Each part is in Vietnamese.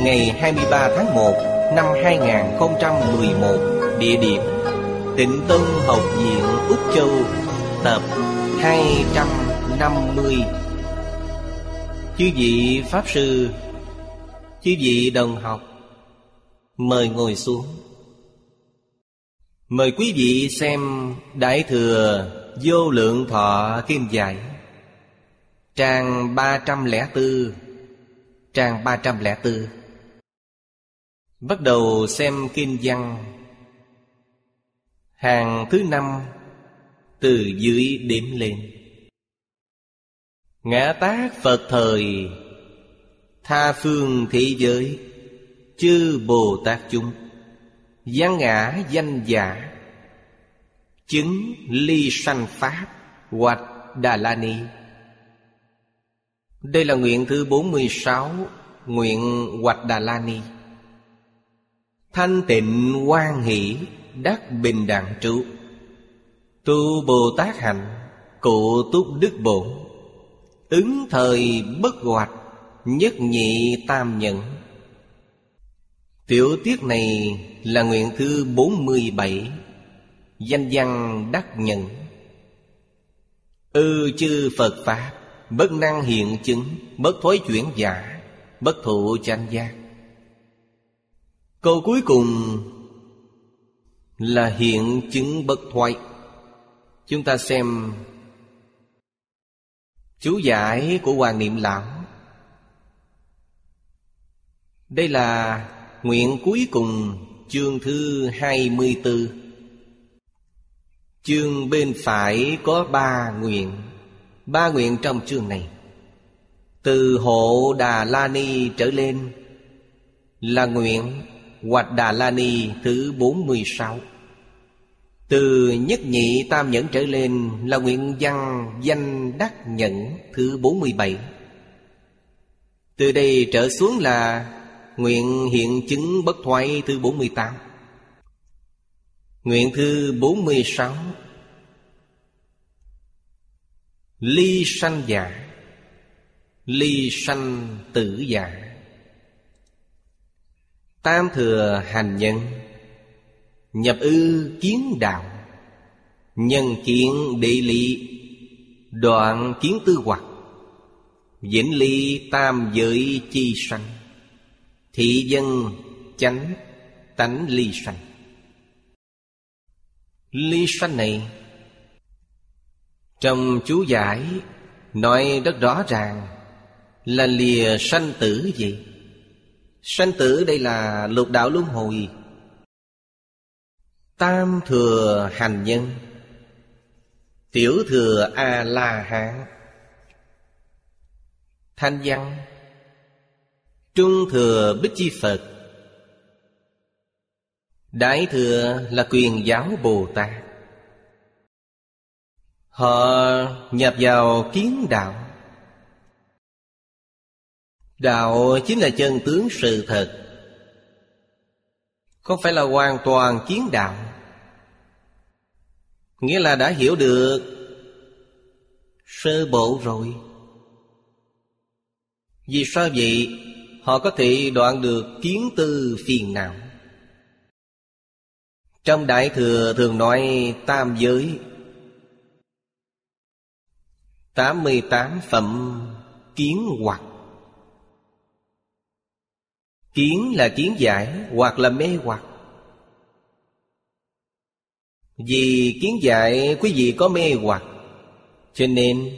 Ngày 23 tháng 1 Năm 2011 Địa điểm Tịnh Tân Học viện Úc Châu, Tập 250 Chư vị Pháp Sư, Chư vị đồng học, Mời ngồi xuống. Mời quý vị xem Đại Thừa Vô Lượng Thọ Kim Giải, Trang 304 Trang 304 Bắt đầu xem kinh văn. Hàng thứ năm, Từ dưới đếm lên. Ngã tác Phật thời, Tha phương thế giới, Chư Bồ Tát chúng. Gián ngã danh giả, Chứng ly sanh Pháp Hoặc Đà La Ni. Đây là nguyện thứ 46 Nguyện Hoạch Đà La Ni. Thanh tịnh quan hỷ, Đắc bình đẳng trụ. Tu Bồ Tát hạnh, Cụ túc đức bổn. Ứng thời bất hoạch Nhất nhị tam nhận Tiểu tiết này là nguyện thứ 47 Danh văn đắc nhận Ư chư Phật Pháp, Bất năng hiện chứng, Bất thối chuyển giả, Bất thụ tranh giác. Câu cuối cùng Là hiện chứng bất thoại Chúng ta xem Chú giải của Hoàng Niệm Lão. Đây là nguyện cuối cùng, chương thứ 24 Chương bên phải có ba nguyện Ba nguyện trong chương này. Từ hộ Đà La Ni trở lên Là nguyện Hoạch Đà La Ni thứ 46 Từ nhất nhị tam nhẫn trở lên Là nguyện văn danh đắc nhẫn thứ 47 Từ đây trở xuống là Nguyện hiện chứng bất thoái thứ 48 Nguyện thứ 46 Ly sanh giả Ly sanh tử giả Tam thừa hành nhân, Nhập ư kiến đạo, Nhân kiến địa lý, Đoạn kiến tư hoặc, Vĩnh ly tam giới chi sanh, Thị dân chánh tánh ly sanh. Ly sanh này, Trong chú giải Nói rất rõ ràng Là lìa sanh tử gì. Sanh tử đây là lục đạo luân hồi. Tam thừa hành nhân. Tiểu thừa A-la-hán. Thanh văn. Trung thừa Bích Chi Phật. Đại thừa là quyền giáo Bồ Tát Họ nhập vào kiến đạo. Đạo chính là chân tướng sự thật. Không phải là hoàn toàn kiến đạo? Nghĩa là đã hiểu được Sơ bộ rồi. Vì sao vậy? Họ có thể đoạn được kiến tư phiền não. Trong Đại Thừa thường nói tam giới. Tám mươi tám phẩm kiến hoặc. Kiến là kiến giải, hoặc là mê hoặc. Vì kiến giải, quý vị có mê hoặc. Cho nên,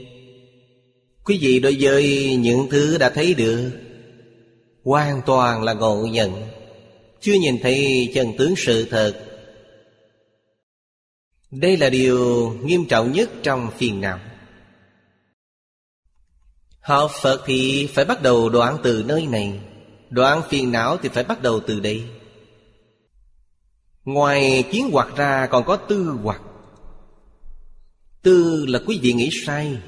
Quý vị đối với những thứ đã thấy được, Hoàn toàn là ngộ nhận, Chưa nhìn thấy chân tướng sự thật. Đây là điều nghiêm trọng nhất trong phiền não. Học Phật thì phải bắt đầu đoạn từ nơi này. Đoạn phiền não thì phải bắt đầu từ đây. Ngoài kiến hoạt ra còn có tư hoạt. Tư là quý vị nghĩ sai,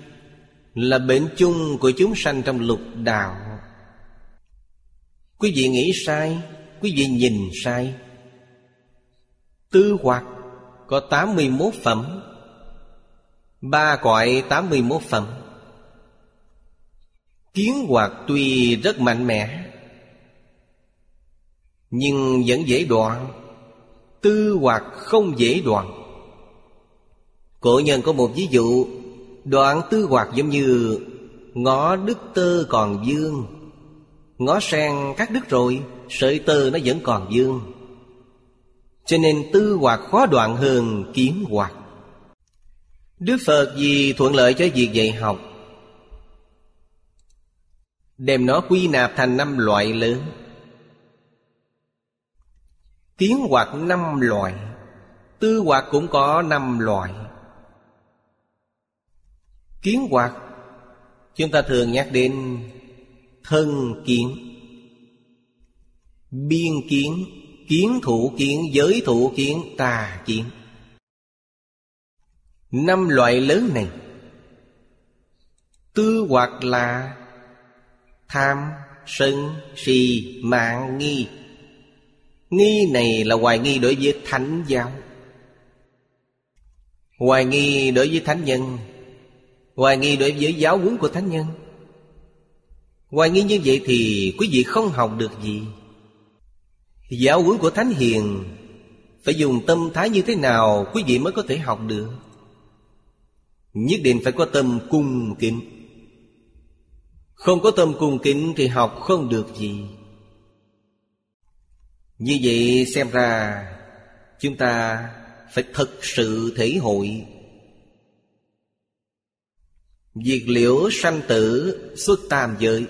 Là bệnh chung của chúng sanh trong lục đạo. Quý vị nghĩ sai, Quý vị nhìn sai. Tư hoạt có 81 phẩm. Ba cõi 81 phẩm. Kiến hoạt tuy rất mạnh mẽ nhưng vẫn dễ đoạn Tư hoặc không dễ đoạn Cổ nhân có một ví dụ, Đoạn tư hoặc giống như, Ngõ đứt tơ còn dương, ngõ sen cắt đứt rồi, Sợi tơ nó vẫn còn dương. Cho nên tư hoặc khó đoạn hơn kiến hoặc. Đức Phật vì thuận lợi cho việc dạy học, Đem nó quy nạp thành năm loại lớn. Kiến hoặc năm loại Tư hoặc cũng có năm loại Kiến hoặc Chúng ta thường nhắc đến Thân kiến Biên kiến Kiến thủ kiến Giới thủ kiến Tà kiến. Năm loại lớn này Tư hoặc là Tham, sân, si, mạng, nghi. Nghi này là hoài nghi đối với thánh giáo. Hoài nghi đối với thánh nhân. Hoài nghi đối với giáo huấn của thánh nhân. Hoài nghi như vậy thì quý vị không học được gì. Giáo huấn của Thánh Hiền Phải dùng tâm thái như thế nào Quý vị mới có thể học được? Nhất định phải có tâm cung kính. Không có tâm cung kính Thì học không được gì. Như vậy xem ra, Chúng ta phải thực sự thể hội. Diệt liễu sanh tử xuất tam giới,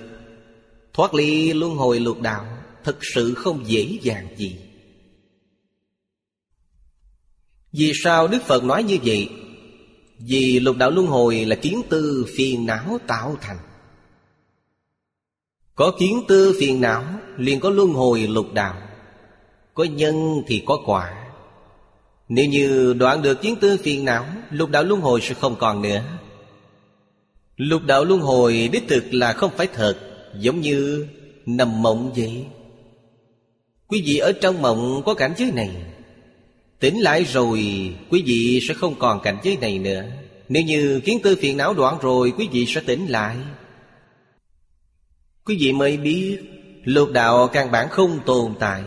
Thoát ly luân hồi lục đạo thực sự không dễ dàng gì. Vì sao Đức Phật nói như vậy? Vì lục đạo luân hồi là kiến tư phiền não tạo thành. Có kiến tư phiền não, liền có luân hồi lục đạo. Có nhân thì có quả. Nếu như đoạn được kiến tư phiền não, Lục đạo luân hồi sẽ không còn nữa. Lục đạo luân hồi đích thực là không phải thật, Giống như nằm mộng vậy. Quý vị ở trong mộng có cảnh giới này. Tỉnh lại rồi, Quý vị sẽ không còn cảnh giới này nữa. Nếu như kiến tư phiền não đoạn rồi, Quý vị sẽ tỉnh lại. Quý vị mới biết, Lục đạo căn bản không tồn tại.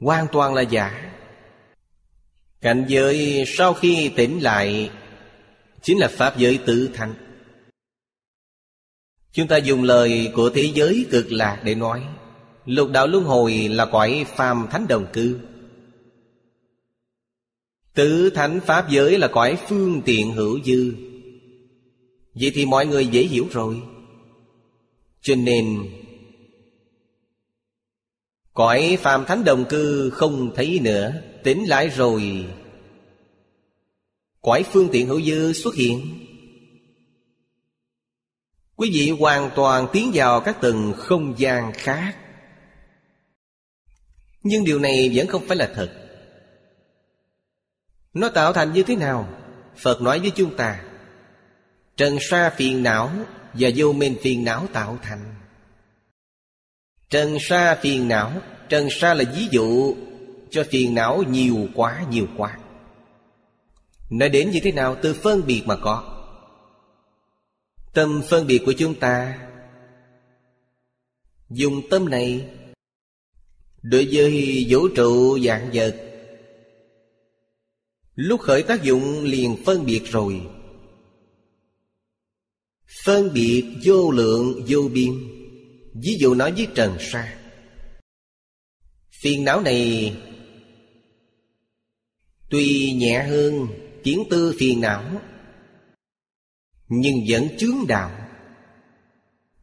Hoàn toàn là giả. Cảnh giới sau khi tỉnh lại Chính là Pháp giới tự thành Chúng ta dùng lời của thế giới cực lạc để nói, Lục đạo luân hồi là cõi phàm thánh đồng cư. Tự thánh Pháp giới là cõi phương tiện hữu dư. Vậy thì mọi người dễ hiểu rồi. Cho nên Cõi phàm thánh đồng cư không thấy nữa, Tỉnh lại rồi. Cõi phương tiện hữu dư xuất hiện. Quý vị hoàn toàn tiến vào các tầng không gian khác. Nhưng điều này vẫn không phải là thật. Nó tạo thành như thế nào? Phật nói với chúng ta, Trần sa phiền não và vô minh phiền não tạo thành. Trần sa phiền não. Trần sa là ví dụ cho phiền não nhiều quá nhiều quá. Nói đến như thế nào? Từ phân biệt mà có. Tâm phân biệt của chúng ta. Dùng tâm này Đối với vũ trụ, dạng vật. Lúc khởi tác dụng liền phân biệt rồi. Phân biệt vô lượng, vô biên. Ví dụ nói với Trần Sa. Phiền não này, Tuy nhẹ hơn kiến tư phiền não, Nhưng vẫn chướng đạo.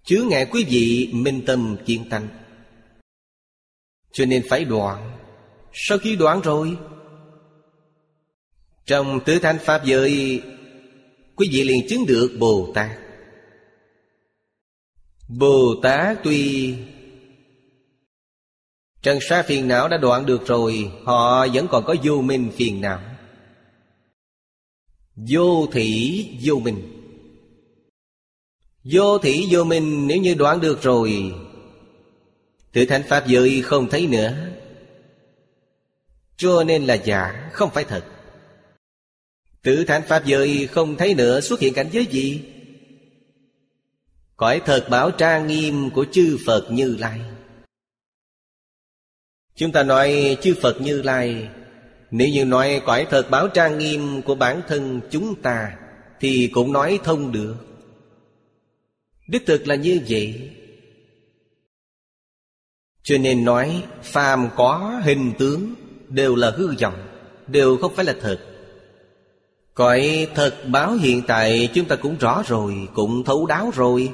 Chướng ngại quý vị minh tâm kiên tánh. Cho nên phải đoạn. Sau khi đoạn rồi, Trong tứ thanh Pháp giới, Quý vị liền chứng được Bồ Tát. Bồ Tát tuy Trần sa phiền não đã đoạn được rồi, Họ vẫn còn có vô minh phiền não. Vô thị vô minh. Vô thị vô minh, nếu như đoạn được rồi Tự thành Pháp giới không thấy nữa. Cho nên là giả, không phải thật. Tự thành Pháp giới không thấy nữa, xuất hiện cảnh giới gì? Cõi thật bảo trang nghiêm của chư Phật Như Lai. Chúng ta nói chư Phật Như Lai, Nếu như nói cõi thật báo trang nghiêm của bản thân chúng ta, Thì cũng nói thông được. Đích thực là như vậy. Cho nên nói, phàm có hình tướng Đều là hư vọng, Đều không phải là thật. Cõi thật báo hiện tại chúng ta cũng rõ rồi, Cũng thấu đáo rồi.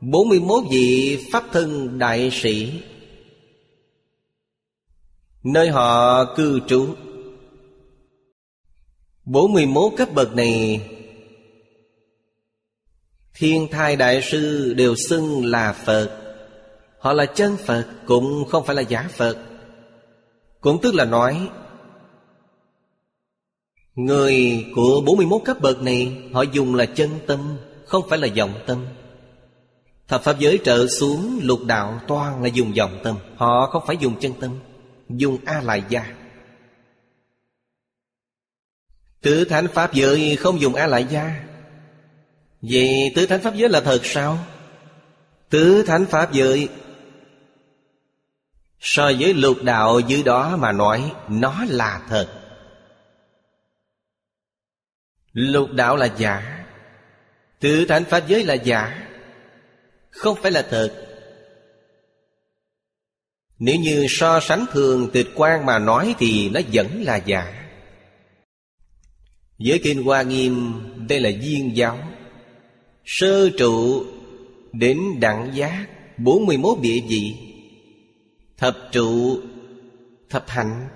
41 vị Pháp thân đại sĩ. Nơi họ cư trú. 41 cấp bậc này, Thiên thai đại sư đều xưng là Phật. Họ là chân Phật, Cũng không phải là giả Phật. Cũng tức là nói, Người của 41 cấp bậc này, Họ dùng là chân tâm, Không phải là vọng tâm. Thập Pháp giới trợ xuống lục đạo toàn là dùng dòng tâm. Họ không phải dùng chân tâm, Dùng A Lại Gia Tứ Thánh Pháp giới không dùng A Lại Gia Vậy Tứ Thánh Pháp giới là thật sao? Tứ Thánh Pháp giới So với lục đạo dưới đó mà nói, Nó là thật. Lục đạo là giả. Tứ Thánh Pháp giới là giả. Không phải là thật. Nếu như so sánh thường tịch quan mà nói Thì nó vẫn là giả. Với Kinh Hoa Nghiêm, Đây là viên giáo. Sơ trụ Đến đẳng giác 41 địa vị. Thập trụ, Thập hạnh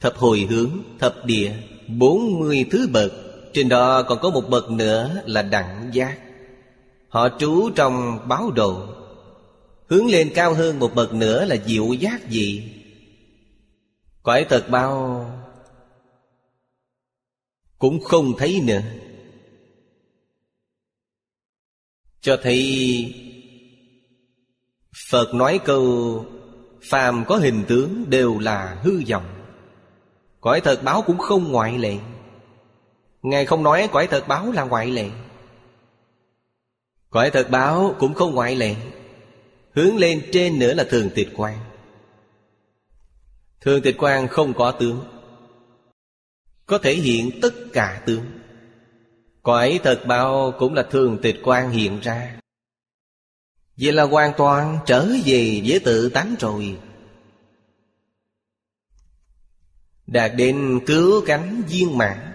Thập hồi hướng, Thập địa 40 thứ bậc. Trên đó còn có một bậc nữa là đẳng giác. Họ trú trong báo đồ, Hướng lên cao hơn một bậc nữa là diệu giác gì Cõi thật bao Cũng không thấy nữa. Cho thấy Phật nói câu Phàm có hình tướng đều là hư vọng. Cõi thật báo cũng không ngoại lệ. Ngài không nói cõi thật báo là ngoại lệ. Cõi thật báo cũng không ngoại lệ. Hướng lên trên nữa là thường tịch quan Thường tịch quan không có tướng. Có thể hiện tất cả tướng. Cõi thật báo cũng là thường tịch quan hiện ra. Vậy là hoàn toàn trở về với tự tánh rồi. Đạt đến cứu cánh viên mãn.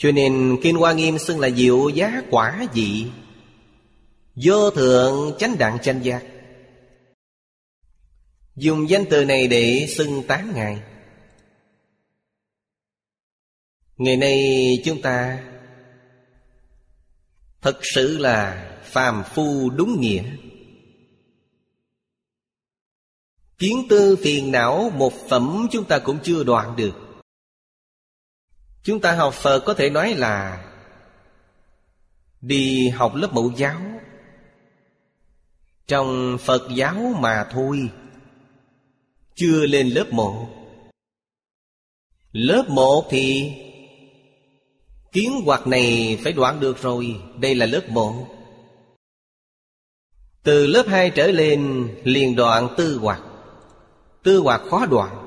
Cho nên Kinh Hoa Nghiêm xưng là diệu giá quả dị. Vô thượng chánh đặng chánh giác. Dùng danh từ này để xưng tán Ngài. Ngày nay chúng ta Thật sự là phàm phu đúng nghĩa. Kiến tư phiền não một phẩm chúng ta cũng chưa đoạn được. Chúng ta học Phật có thể nói là Đi học lớp mẫu giáo. Trong Phật giáo mà thôi, Chưa lên lớp một. Lớp một thì Kiến hoạt này phải đoạn được rồi, Đây là lớp một. Từ lớp hai trở lên, liền đoạn tư hoạt Tư hoạt khó đoạn.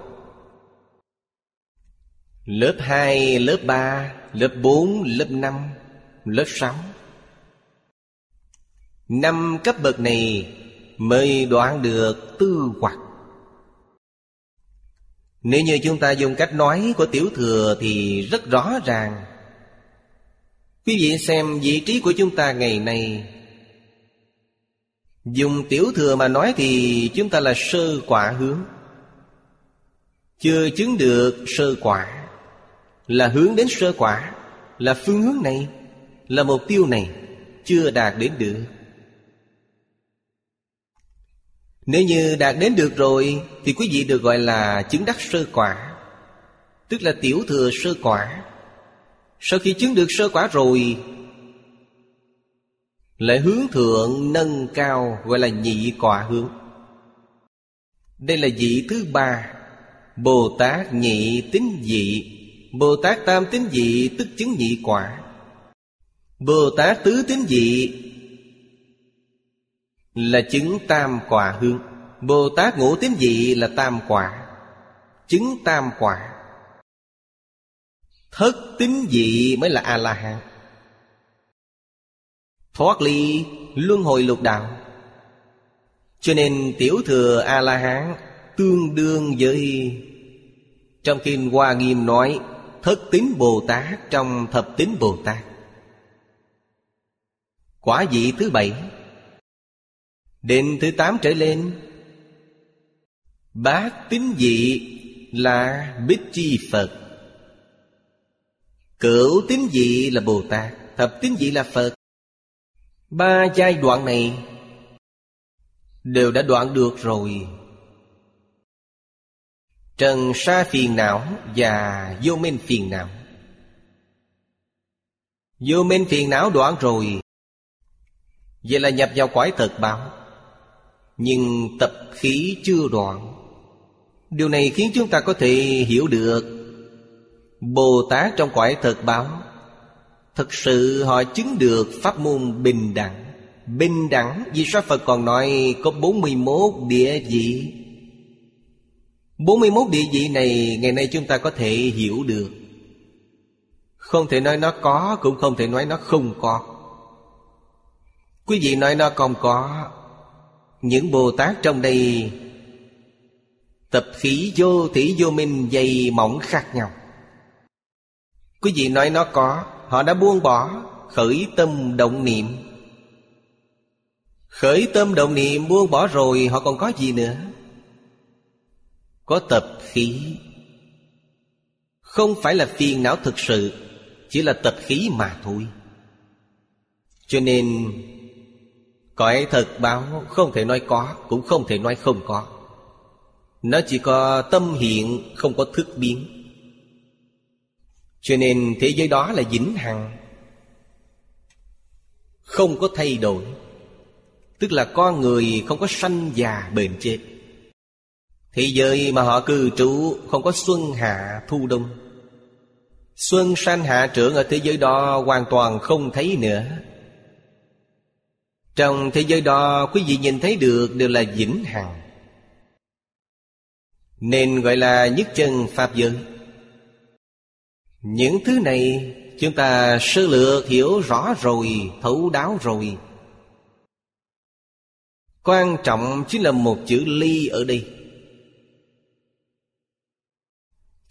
Lớp hai, lớp ba, lớp bốn, lớp năm, lớp sáu. Năm cấp bậc này mới đoạn được tư hoặc. Nếu như chúng ta dùng cách nói của tiểu thừa thì rất rõ ràng. Quý vị xem vị trí của chúng ta ngày nay. Dùng tiểu thừa mà nói thì chúng ta là sơ quả hướng. Chưa chứng được sơ quả. Là hướng đến sơ quả, Là phương hướng này, Là mục tiêu này Chưa đạt đến được. Nếu như đạt đến được rồi, Thì quý vị được gọi là chứng đắc sơ quả, Tức là tiểu thừa sơ quả. Sau khi chứng được sơ quả rồi, lại hướng thượng nâng cao, gọi là nhị quả hướng. Đây là vị thứ ba, Bồ Tát nhị tính dị. Bồ Tát tam tính dị tức chứng nhị quả. Bồ Tát tứ tính dị Là chứng tam quả hương, Bồ Tát ngũ tính dị là tam quả. Chứng tam quả. Thất tính dị mới là A-la-hán. Thoát ly luân hồi lục đạo. Cho nên tiểu thừa A-la-hán Tương đương với Trong kinh Hoa Nghiêm nói Thất tín Bồ Tát trong thập tín Bồ Tát. Quả vị thứ bảy. Đến thứ tám trở lên, Bát tín vị là Bích Chi Phật. Cửu tín vị là Bồ Tát, Thập tín vị là Phật. Ba giai đoạn này Đều đã đoạn được rồi. Trần sa phiền não và vô minh phiền não. Vô minh phiền não đoạn rồi. Vậy là nhập vào cõi thật báo. Nhưng tập khí chưa đoạn. Điều này khiến chúng ta có thể hiểu được. Bồ Tát trong cõi thật báo Thực sự họ chứng được pháp môn bình đẳng. Bình đẳng Vì sao Phật còn nói có 41 địa vị. 41 địa vị này Ngày nay chúng ta có thể hiểu được. Không thể nói nó có, Cũng không thể nói nó không có. Quý vị nói nó không có, Những Bồ Tát trong đây Tập khí vô thủy vô minh dày mỏng khác nhau. Quý vị nói nó có, Họ đã buông bỏ Khởi tâm động niệm. Khởi tâm động niệm buông bỏ rồi, Họ còn có gì nữa? Có tập khí. Không phải là phiền não thực sự, Chỉ là tập khí mà thôi. Cho nên Cõi thật báo, không thể nói có, Cũng không thể nói không có. Nó chỉ có tâm hiện, Không có thức biến. Cho nên thế giới đó là vĩnh hằng. Không có thay đổi. Tức là con người không có sanh già bền chết. Thế giới mà họ cư trú, Không có xuân hạ thu đông. Xuân sanh hạ trưởng ở thế giới đó Hoàn toàn không thấy nữa. Trong thế giới đó, Quý vị nhìn thấy được đều là vĩnh hằng. Nên gọi là nhất chân Pháp giới. Những thứ này chúng ta sơ lược hiểu rõ rồi, Thấu đáo rồi. Quan trọng chính là một chữ ly ở đây.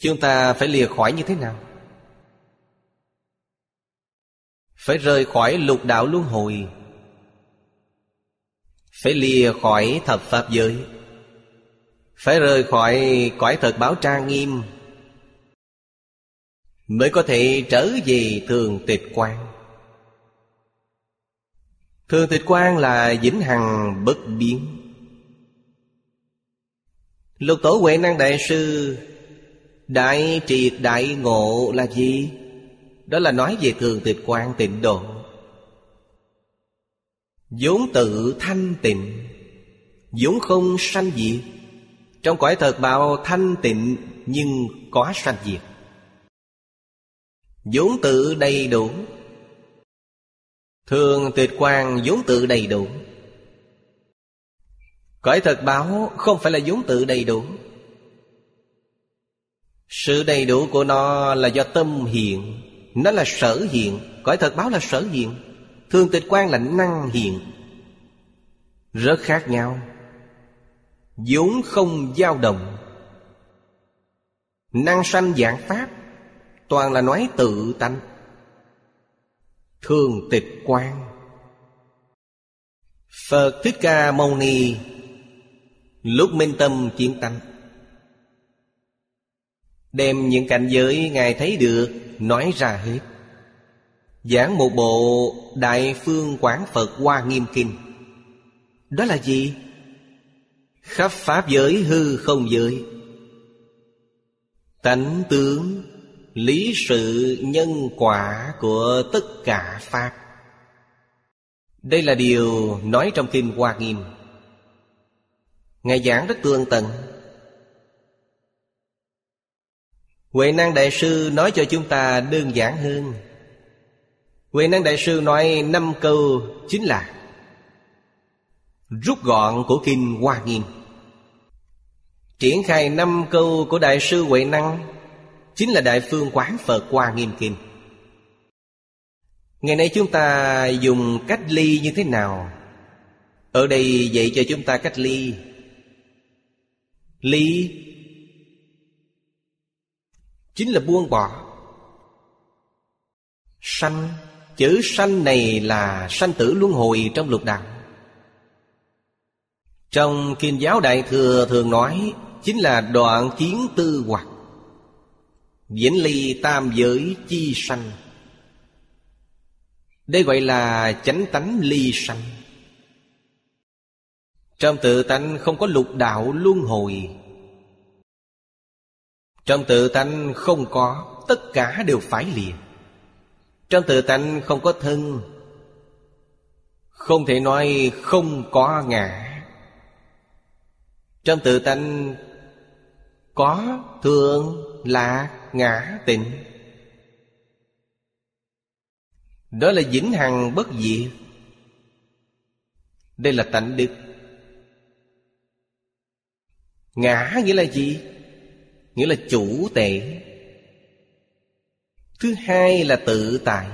Chúng ta phải lìa khỏi như thế nào? Phải rời khỏi lục đạo luân hồi. Phải lìa khỏi thập pháp giới. Phải rời khỏi cõi thật báo trang nghiêm. Mới có thể trở về thường tịch quan Thường tịch quan là vĩnh hằng bất biến. Lục tổ Huệ Năng Đại Sư Đại triệt đại ngộ là gì? Đó là nói về thường tịch quan tịnh độ. Vốn tự thanh tịnh, vốn không sanh diệt. Trong cõi thật bào thanh tịnh, Nhưng có sanh diệt. Vốn tự đầy đủ. Thường tuyệt quan vốn tự đầy đủ. Cõi thật báo không phải là vốn tự đầy đủ. Sự đầy đủ của nó là do tâm hiện. Nó là sở hiện. Cõi thật báo là sở hiện. Thường tịch quan là năng hiện. Rất khác nhau. Vốn không dao động. Năng sanh dạng Pháp. Toàn là nói tự tánh. Thường tịch quan Phật Thích Ca Mâu Ni. Lúc minh tâm chiến tánh. Đem những cảnh giới Ngài thấy được, Nói ra hết. Giảng một bộ Đại Phương Quán Phật Hoa Nghiêm Kinh. Đó là gì? Khắp Pháp giới hư không giới. Tánh tướng, Lý sự, nhân quả của tất cả Pháp. Đây là điều nói trong Kinh Hoa Nghiêm. Ngài giảng rất tương tận. Huệ năng Đại Sư nói cho chúng ta đơn giản hơn. Huệ năng Đại Sư nói năm câu chính là Rút gọn của Kinh Hoa Nghiêm. Triển khai năm câu của Đại sư Huệ Năng Chính là Đại Phương Quán Phật Hoa Nghiêm Kinh. Ngày nay chúng ta dùng cách ly như thế nào? Ở đây dạy cho chúng ta cách ly. Ly Chính là buông bỏ. Sanh, Chữ sanh này là sanh tử luân hồi trong lục đạo. Trong Kinh giáo Đại Thừa thường nói, Chính là đoạn kiến tư hoặc. Diễn ly tam giới chi sanh. Đây gọi là chánh tánh ly sanh. Trong tự tánh không có lục đạo luân hồi. Trong tự tánh không có, Tất cả đều phải liền Trong tự tánh không có thân, Không thể nói không có ngã. Trong tự tánh có thường là, ngã, tịnh. Đó là vĩnh hằng bất diệt. Đây là tánh đức. Ngã nghĩa là gì? Nghĩa là chủ tệ Thứ hai là tự tại.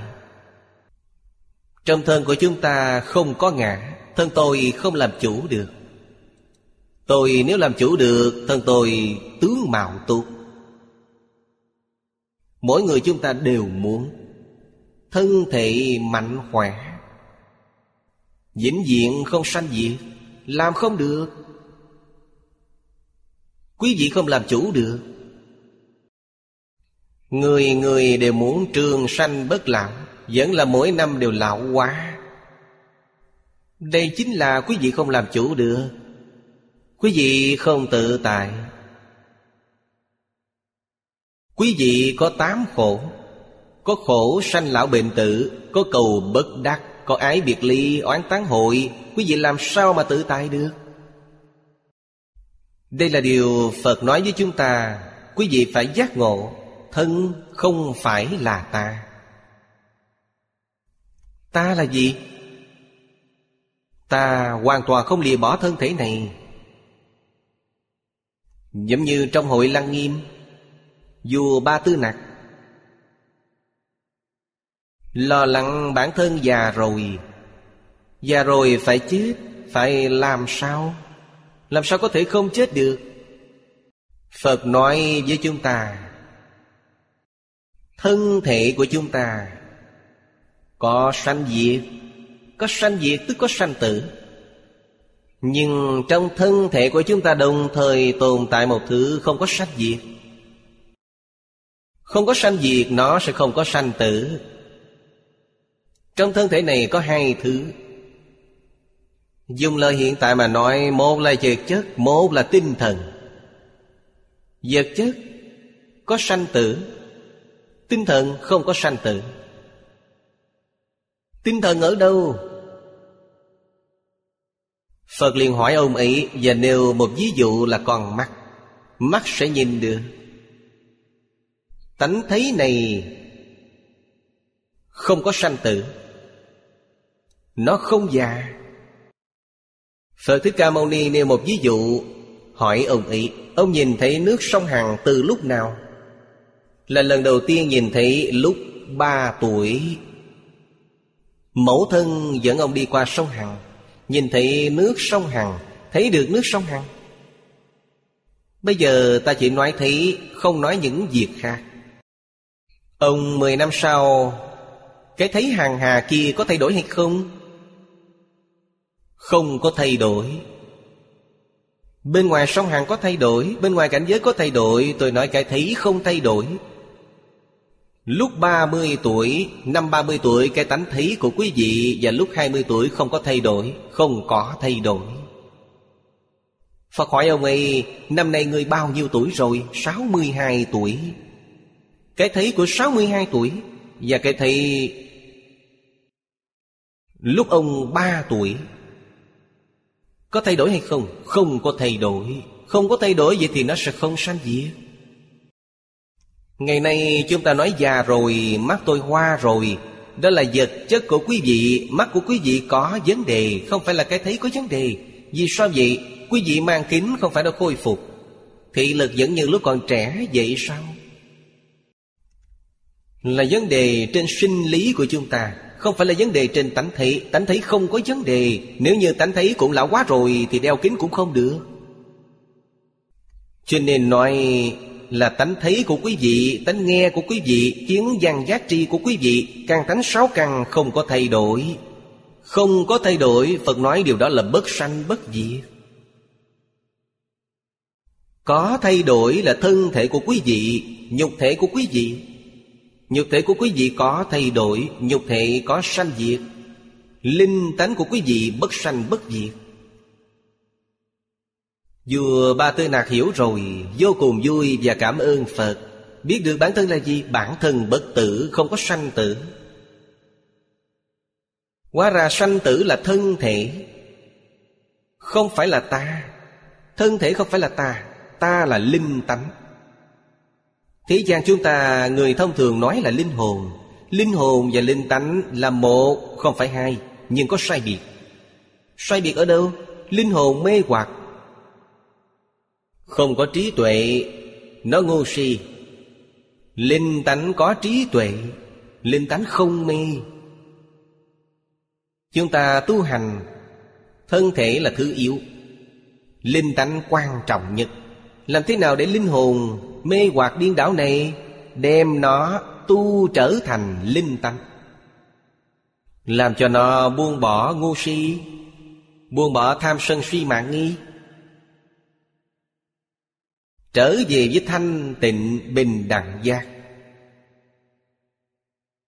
Trong thân của chúng ta không có ngã, Thân tôi không làm chủ được. Tôi nếu làm chủ được, Thân tôi tướng mạo tốt. Mỗi người chúng ta đều muốn Thân thể mạnh khỏe. Vĩnh diện không sanh diệt, Làm không được. Quý vị không làm chủ được. Người người đều muốn trường sanh bất lão, Vẫn là mỗi năm đều lão quá Đây chính là quý vị không làm chủ được. Quý vị không tự tại. Quý vị có tám khổ. Có khổ sanh lão bệnh tử, Có cầu bất đắc, Có ái biệt ly, oán tán hội. Quý vị làm sao mà tự tại được? Đây là điều Phật nói với chúng ta, Quý vị phải giác ngộ, Thân không phải là ta. Ta là gì? Ta hoàn toàn không lìa bỏ thân thể này. Giống như trong hội Lăng Nghiêm, Vua Ba Tư Nặc. Lo lắng bản thân già rồi. Già rồi phải chết, Phải làm sao? Làm sao có thể không chết được? Phật nói với chúng ta, Thân thể của chúng ta Có sanh diệt, Có sanh diệt tức có sanh tử. Nhưng trong thân thể của chúng ta đồng thời tồn tại một thứ không có sanh diệt. Không có sanh diệt, nó sẽ không có sanh tử. Trong thân thể này có hai thứ. Dùng lời hiện tại mà nói, Một là vật chất, Một là tinh thần. Vật chất có sanh tử, Tinh thần không có sanh tử. Tinh thần ở đâu? Phật liền hỏi ông ấy, Và nêu một ví dụ là con mắt. Mắt sẽ nhìn được. Tánh thấy này Không có sanh tử. Nó không già. Phật Thích Ca Mâu Ni nêu một ví dụ, Hỏi ông ấy, Ông nhìn thấy nước sông Hằng từ lúc nào? Là lần đầu tiên nhìn thấy lúc ba tuổi. Mẫu thân dẫn ông đi qua sông Hằng, Nhìn thấy nước sông Hằng, Thấy được nước sông Hằng. Bây giờ ta chỉ nói thấy, Không nói những việc khác. Ông 10 năm sau, Cái thấy hàng hà kia có thay đổi hay không? Không có thay đổi. Bên ngoài sông Hằng có thay đổi, Bên ngoài cảnh giới có thay đổi, Tôi nói cái thấy không thay đổi. Lúc 30 tuổi, Năm 30 tuổi, cái tánh thấy của quý vị Và lúc 20 tuổi không có thay đổi, Không có thay đổi. Phật hỏi ông ấy, Năm nay người bao nhiêu tuổi rồi? 62 tuổi. Cái thấy của 62 tuổi Và cái thấy Lúc ông 3 tuổi có thay đổi hay không? Không có thay đổi. Không có thay đổi vậy thì nó sẽ không sanh diệt. Ngày nay chúng ta nói già rồi, Mắt tôi hoa rồi. Đó là vật chất của quý vị. Mắt của quý vị có vấn đề. Không phải là cái thấy có vấn đề. Vì sao vậy? Quý vị mang kính không phải đã khôi phục. Thị lực vẫn như lúc còn trẻ, vậy sao? Là vấn đề trên sinh lý của chúng ta. Không phải là vấn đề trên tánh thấy. Tánh thấy không có vấn đề. Nếu như tánh thấy cũng lão quá rồi Thì đeo kính cũng không được. Cho nên nói là tánh thấy của quý vị, Tánh nghe của quý vị, Kiến văn giác tri của quý vị, Càng tánh sáu căn không có thay đổi. Không có thay đổi, Phật nói điều đó là bất sanh, bất diệt. Có thay đổi là thân thể của quý vị, Nhục thể của quý vị. Nhục thể của quý vị có thay đổi, Nhục thể có sanh diệt. Linh tánh của quý vị bất sanh bất diệt. Vừa Ba Tư Nạc hiểu rồi, Vô cùng vui và cảm ơn Phật. Biết được bản thân là gì? Bản thân bất tử, không có sanh tử. Hóa ra sanh tử là thân thể. Không phải là ta. Thân thể không phải là ta ta là linh tánh thế gian chúng ta, người thông thường nói là linh hồn. Linh hồn và linh tánh là một, không phải hai, nhưng có sai biệt. Sai biệt ở đâu? Linh hồn mê hoặc. Không có trí tuệ, nó ngu si. Linh tánh có trí tuệ, linh tánh không mê. Chúng ta tu hành, thân thể là thứ yếu. Linh tánh quan trọng nhất làm thế nào để linh hồn mê hoặc điên đảo này Đem nó tu trở thành linh tánh Làm cho nó buông bỏ ngu si, Buông bỏ tham sân si mạng nghi. Trở về với thanh tịnh bình đẳng giác.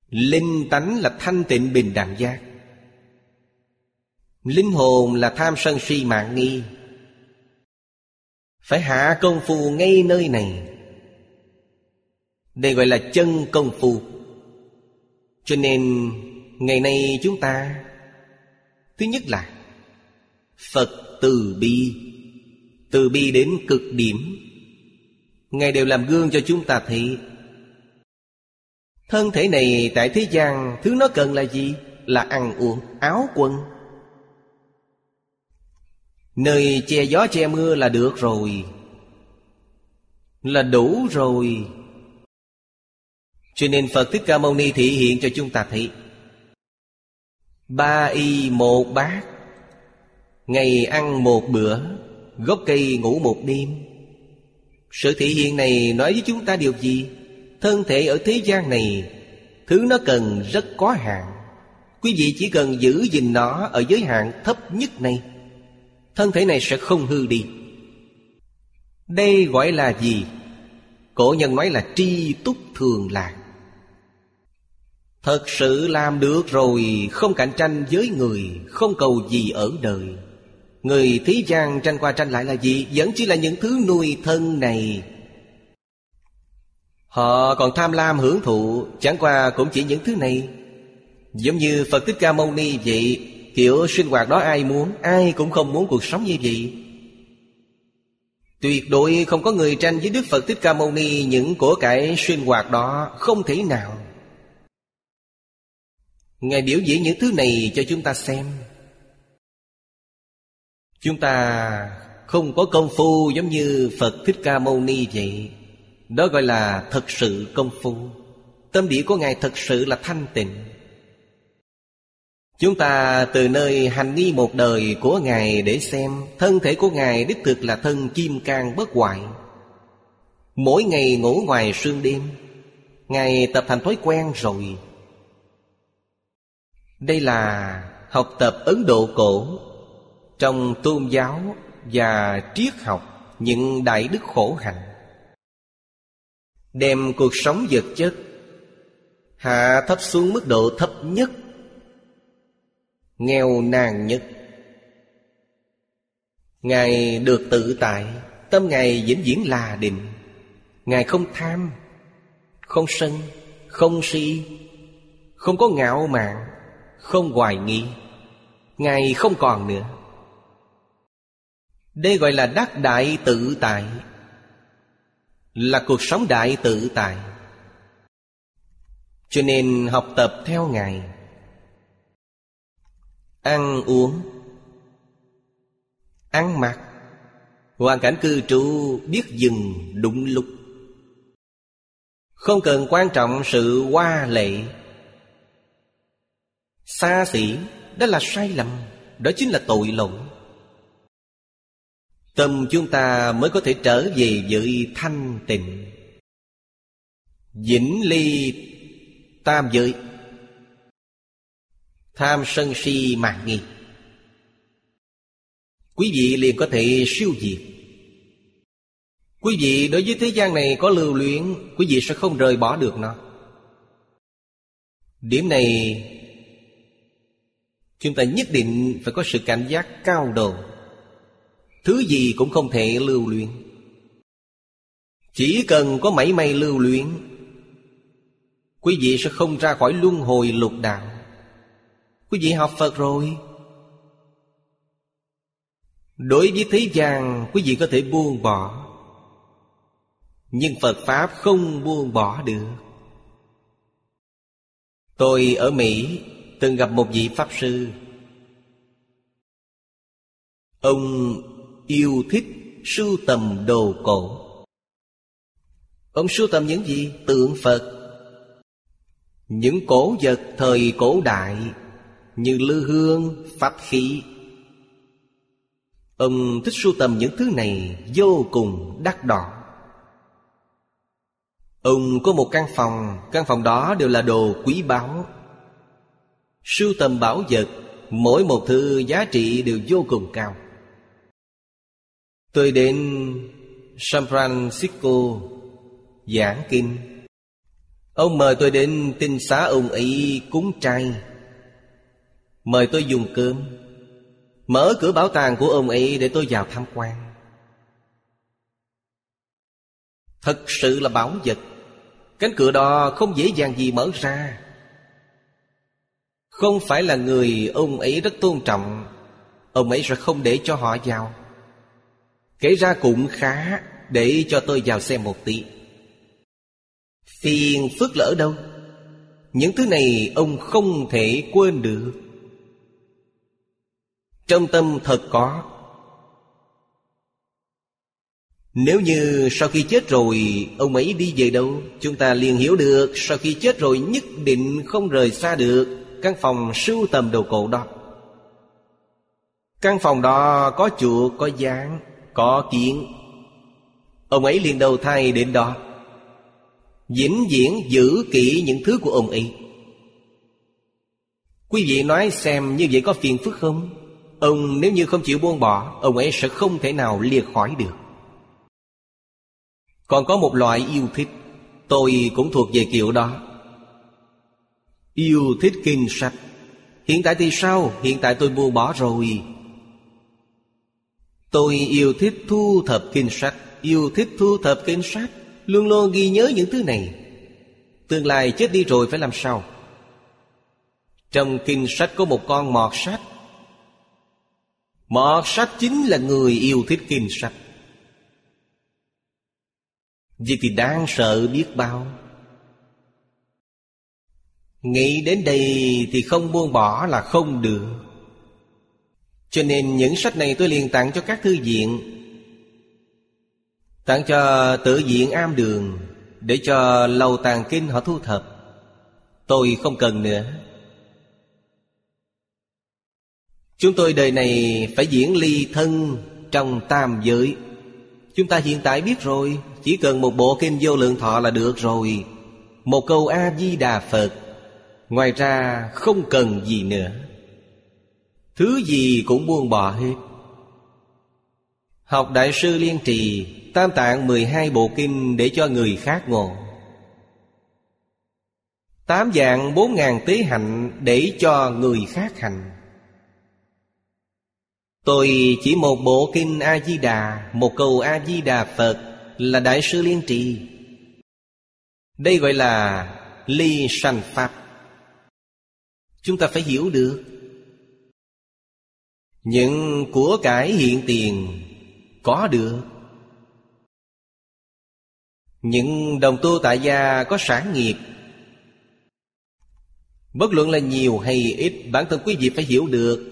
Linh tánh là thanh tịnh bình đẳng giác. Linh hồn là tham sân si mạng nghi phải hạ công phu ngay nơi này. Đây gọi là chân công phu. Cho nên ngày nay chúng ta Thứ nhất là Phật từ bi. Từ bi đến cực điểm. Ngài đều làm gương cho chúng ta thấy. Thân thể này tại thế gian Thứ nó cần là gì? Là ăn uống, áo quần. Nơi che gió che mưa là được rồi. Là đủ rồi. Cho nên Phật Thích Ca Mâu Ni thị hiện cho chúng ta thấy. Ba y một bát. Ngày ăn một bữa, Gốc cây ngủ một đêm. Sự thị hiện này nói với chúng ta điều gì? Thân thể ở thế gian này, Thứ nó cần rất có hạn. Quý vị chỉ cần giữ gìn nó Ở giới hạn thấp nhất này. Thân thể này sẽ không hư đi. Đây gọi là gì? Cổ nhân nói là tri túc thường lạc. Thật sự làm được rồi, Không cạnh tranh với người, Không cầu gì ở đời. Người thế gian tranh qua tranh lại là gì? Vẫn chỉ là những thứ nuôi thân này. Họ còn tham lam hưởng thụ, Chẳng qua cũng chỉ những thứ này. Giống như Phật Thích Ca Mâu Ni vậy Kiểu sinh hoạt đó ai muốn, Ai cũng không muốn cuộc sống như vậy. Tuyệt đối không có người tranh với Đức Phật Thích Ca Mâu Ni Những của cải sinh hoạt đó, Không thể nào. Ngài biểu diễn những thứ này cho chúng ta xem. Chúng ta không có công phu giống như Phật Thích Ca Mâu Ni vậy. Đó gọi là thật sự công phu. Tâm địa của Ngài thật sự là thanh tịnh. Chúng ta từ nơi hành nghi một đời của Ngài để xem. Thân thể của Ngài đích thực là thân kim cang bất hoại. Mỗi ngày ngủ ngoài sương đêm, Ngài tập thành thói quen rồi. Đây là học tập Ấn Độ cổ Trong tôn giáo và triết học Những đại đức khổ hạnh. Đem cuộc sống vật chất Hạ thấp xuống mức độ thấp nhất Nghèo nàn nhất Ngài được tự tại, Tâm Ngài vĩnh viễn là định. Ngài không tham, Không sân, Không si, Không có ngạo mạn, Không hoài nghi. Ngài không còn nữa. Đây gọi là đắc đại tự tại, Là cuộc sống đại tự tại. Cho nên học tập theo Ngài Ăn uống. Ăn mặc. Hoàn cảnh cư trú biết dừng đúng lúc. Không cần quan trọng sự hoa lệ. Xa xỉ, Đó là sai lầm, Đó chính là tội lỗi. Tâm chúng ta mới có thể trở về với thanh tịnh. Vĩnh ly tam giới. Tham sân si mạn nghi. Quý vị liền có thể siêu diệt. Quý vị đối với thế gian này có lưu luyến, Quý vị sẽ không rời bỏ được nó. Điểm này, Chúng ta nhất định phải có sự cảnh giác cao độ. Thứ gì cũng không thể lưu luyến. Chỉ cần có mảy may lưu luyến, Quý vị sẽ không ra khỏi luân hồi lục đạo. Quý vị học Phật rồi. Đối với thế gian, Quý vị có thể buông bỏ. Nhưng Phật Pháp không buông bỏ được. Tôi ở Mỹ Từng gặp một vị Pháp Sư. Ông yêu thích sưu tầm đồ cổ. Ông sưu tầm những gì? Tượng Phật. Những cổ vật thời cổ đại. Như lư hương, pháp khí. Ông thích sưu tầm những thứ này vô cùng đắt đỏ. Ông có một căn phòng Căn phòng đó đều là đồ quý báu. Sưu tầm bảo vật Mỗi một thứ giá trị đều vô cùng cao. Tôi đến San Francisco giảng kinh. Ông mời tôi đến tinh xá ông ấy cúng trai. Mời tôi dùng cơm. Mở cửa bảo tàng của ông ấy để tôi vào tham quan. Thật sự là bảo vật. Cánh cửa đó không dễ dàng gì mở ra. Không phải là người ông ấy rất tôn trọng. Ông ấy sẽ không để cho họ vào. Kể ra cũng khá Để cho tôi vào xem một tí. Phiền phức lỡ đâu? Những thứ này ông không thể quên được. Trong tâm thật có. Nếu như sau khi chết rồi Ông ấy đi về đâu Chúng ta liền hiểu được Sau khi chết rồi nhất định không rời xa được Căn phòng sưu tầm đồ cổ đó. Căn phòng đó có chuột, có dáng có kiến. Ông ấy liền đầu thai đến đó. Vĩnh viễn giữ kỹ những thứ của ông ấy. Quý vị nói xem như vậy có phiền phức không? Ông nếu như không chịu buông bỏ, Ông ấy sẽ không thể nào liệt khỏi được. Còn có một loại yêu thích, Tôi cũng thuộc về kiểu đó. Yêu thích kinh sách. Hiện tại thì sao? Hiện tại tôi buông bỏ rồi. Tôi yêu thích thu thập kinh sách. Yêu thích thu thập kinh sách. Luôn luôn ghi nhớ những thứ này. Tương lai chết đi rồi phải làm sao? Trong kinh sách có một con mọt sách. Mọt sách chính là người yêu thích kinh sách vì thì đáng sợ biết bao. Nghĩ đến đây thì không buông bỏ là không được. Cho nên những sách này tôi liền tặng cho các thư viện. Tặng cho tự viện am đường, Để cho lầu tàng kinh họ thu thập. Tôi không cần nữa. Chúng tôi đời này phải diễn ly thân trong tam giới. Chúng ta hiện tại biết rồi, Chỉ cần một bộ kinh vô lượng thọ là được rồi. Một câu A-di-đà Phật, Ngoài ra không cần gì nữa. Thứ gì cũng buông bỏ hết. Học Đại sư Liên Trì Tam tạng 12 bộ kinh để cho người khác ngộ. Tám dạng bốn ngàn tế hạnh để cho người khác hành. Tôi chỉ một bộ kinh A-di-đà, Một câu A-di-đà Phật Là Đại sư Liên Trì. Đây gọi là ly sanh pháp. Chúng ta phải hiểu được. Những của cải hiện tiền Có được. Những đồng tu tại gia có sản nghiệp. Bất luận là nhiều hay ít, Bản thân quý vị phải hiểu được.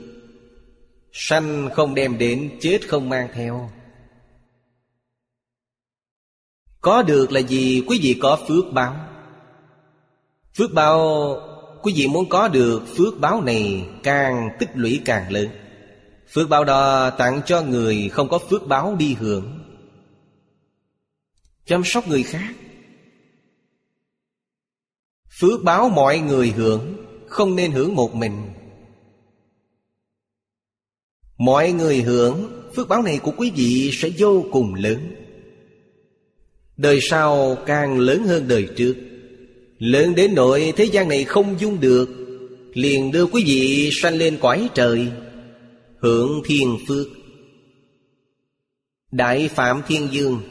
Sanh không đem đến, Chết không mang theo. Có được là gì? Quý vị có phước báo. Phước báo, Quý vị muốn có được phước báo này Càng tích lũy càng lớn. Phước báo đó tặng cho người Không có phước báo đi hưởng. Chăm sóc người khác. Phước báo mọi người hưởng, Không nên hưởng một mình. Mọi người hưởng, Phước báo này của quý vị sẽ vô cùng lớn. Đời sau càng lớn hơn đời trước. Lớn đến nỗi thế gian này không dung được, Liền đưa quý vị sanh lên cõi trời, Hưởng thiên phước. Đại Phạm Thiên Dương.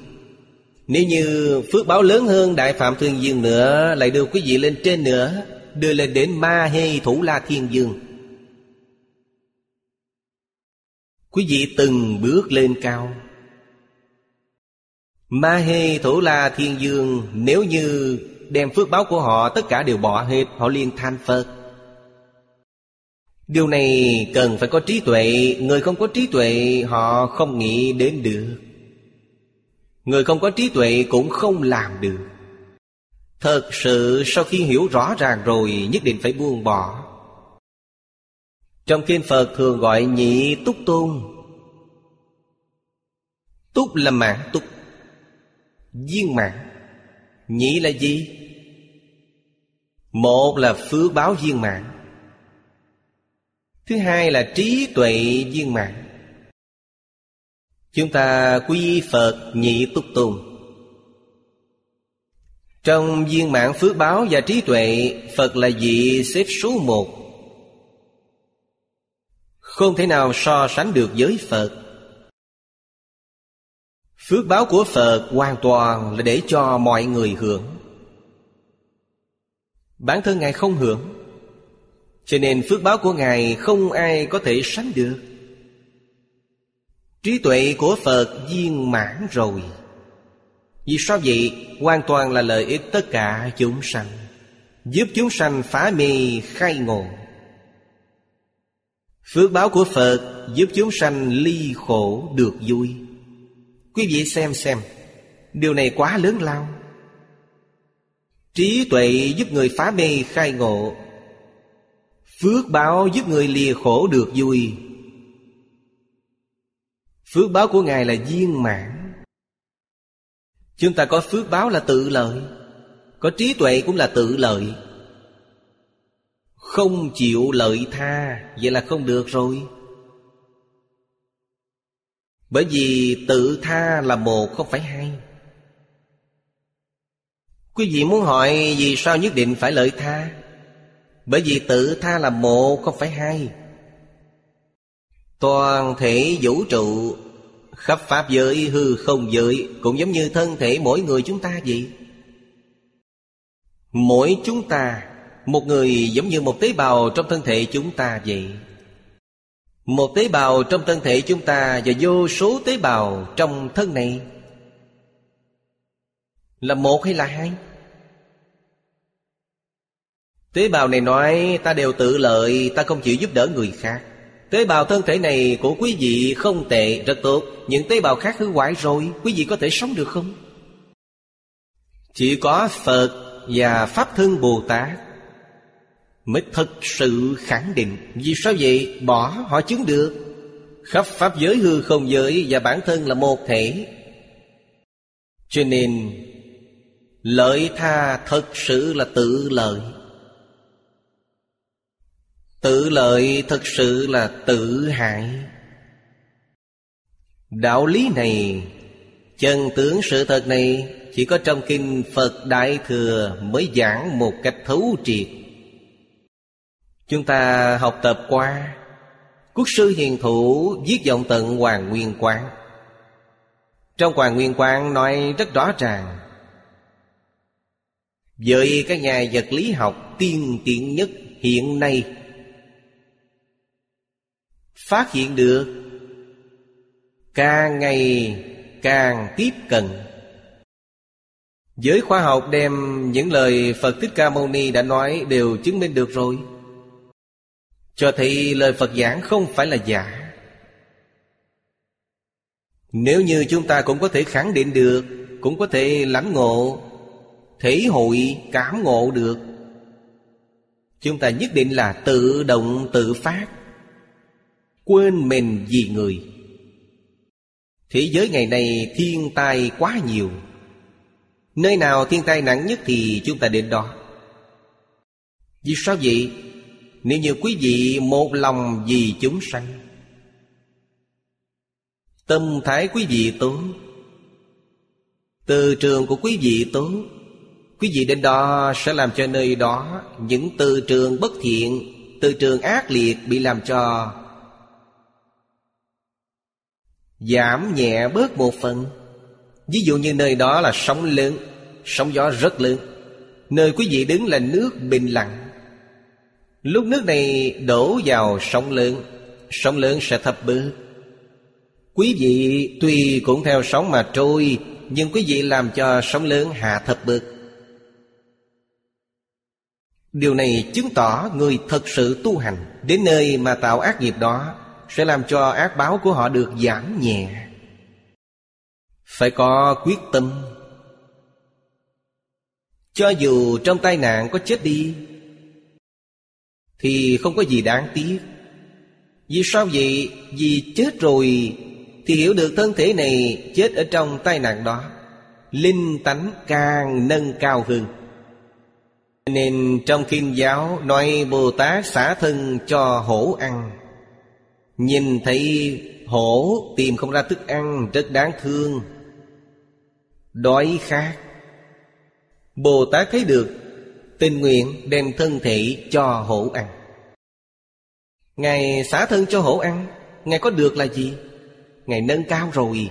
Nếu như phước báo lớn hơn Đại Phạm Thiên Dương nữa, Lại đưa quý vị lên trên nữa, Đưa lên đến Ma Hê Thủ La Thiên Dương. Quý vị từng bước lên cao. Ma Hê Thủ La Thiên Dương, Nếu như đem phước báo của họ, Tất cả đều bỏ hết, Họ liền than Phật Điều này cần phải có trí tuệ. Người không có trí tuệ, Họ không nghĩ đến được. Người không có trí tuệ cũng không làm được. Thật sự, sau khi hiểu rõ ràng rồi, Nhất định phải buông bỏ. Trong kinh Phật thường gọi nhị túc tôn. Túc là mạng túc, Viên mạng. Nhị là gì? Một là phước báo viên mạng. Thứ hai là trí tuệ viên mạng. Chúng ta quy Phật nhị túc tôn. Trong viên mạng phước báo và trí tuệ, Phật là vị xếp số một. Không thể nào so sánh được với Phật. Phước báo của Phật hoàn toàn là để cho mọi người hưởng. Bản thân Ngài không hưởng, Cho nên phước báo của Ngài không ai có thể sánh được. Trí tuệ của Phật viên mãn rồi. Vì sao vậy? Hoàn toàn là lợi ích tất cả chúng sanh, Giúp chúng sanh phá mê, khai ngộ. Phước báo của Phật giúp chúng sanh ly khổ được vui. Quý vị xem xem, Điều này quá lớn lao. Trí tuệ giúp người phá mê khai ngộ. Phước báo giúp người lìa khổ được vui. Phước báo của Ngài là viên mãn. Chúng ta có phước báo là tự lợi, Có trí tuệ cũng là tự lợi. Không chịu lợi tha. Vậy là không được rồi. Bởi vì tự tha là một, không phải hai. Quý vị muốn hỏi vì sao nhất định phải lợi tha? Bởi vì tự tha là một, không phải hai. Toàn thể vũ trụ, Khắp Pháp giới, hư không giới, Cũng giống như thân thể mỗi người chúng ta vậy. Mỗi chúng ta một người giống như một tế bào trong thân thể chúng ta vậy Một tế bào trong thân thể chúng ta Và vô số tế bào trong thân này Là một hay là hai? Tế bào này nói ta đều tự lợi Ta không chịu giúp đỡ người khác Tế bào thân thể này của quý vị không tệ, rất tốt Những tế bào khác hư hoại rồi Quý vị có thể sống được không? Chỉ có Phật và Pháp Thân Bồ Tát Mới thật sự khẳng định. Vì sao vậy? Bỏ họ chứng được. Khắp Pháp giới hư không giới Và bản thân là một thể. Cho nên, Lợi tha thật sự là tự lợi. Tự lợi thật sự là tự hại. Đạo lý này, Chân tướng sự thật này, Chỉ có trong kinh Phật Đại Thừa Mới giảng một cách thấu triệt. Chúng ta học tập qua Quốc sư hiền thủ viết dòng tận Hoàng Nguyên Quán. Trong Hoàng Nguyên Quán nói rất rõ ràng. Với các nhà vật lý học tiên tiến nhất hiện nay, Phát hiện được Càng ngày càng tiếp cận. Giới khoa học đem những lời Phật Thích Ca Mâu Ni đã nói đều chứng minh được rồi. Cho thấy lời Phật giảng không phải là giả. Nếu như chúng ta cũng có thể khẳng định được, Cũng có thể lãnh ngộ, Thể hội, cảm ngộ được, Chúng ta nhất định là tự động tự phát, Quên mình vì người. Thế giới ngày nay thiên tai quá nhiều. Nơi nào thiên tai nặng nhất thì chúng ta đến đó. Vì sao vậy? Nếu như quý vị một lòng vì chúng sanh, Tâm thái quý vị tốt, Từ trường của quý vị tốt, Quý vị đến đó sẽ làm cho nơi đó Những từ trường bất thiện, Từ trường ác liệt bị làm cho Giảm nhẹ bớt một phần. Ví dụ như nơi đó là sóng lớn, Sóng gió rất lớn, Nơi quý vị đứng là nước bình lặng. Lúc nước này đổ vào sóng lớn Sóng lớn sẽ thập bớt Quý vị tuy cũng theo sóng mà trôi, Nhưng quý vị làm cho sóng lớn hạ thập bực. Điều này chứng tỏ người thật sự tu hành Đến nơi mà tạo ác nghiệp đó sẽ làm cho ác báo của họ được giảm nhẹ. Phải có quyết tâm. Cho dù trong tai nạn có chết đi thì không có gì đáng tiếc. Vì sao vậy? Vì chết rồi thì hiểu được thân thể này chết ở trong tai nạn đó. Linh tánh càng nâng cao hơn. Nên trong kinh giáo nói bồ tát xả thân cho hổ ăn. Nhìn thấy hổ tìm không ra thức ăn rất đáng thương. Đói khát. Bồ Tát thấy được Tình nguyện đem thân thể cho hổ ăn. Ngài xả thân cho hổ ăn Ngài có được là gì? Ngài nâng cao rồi.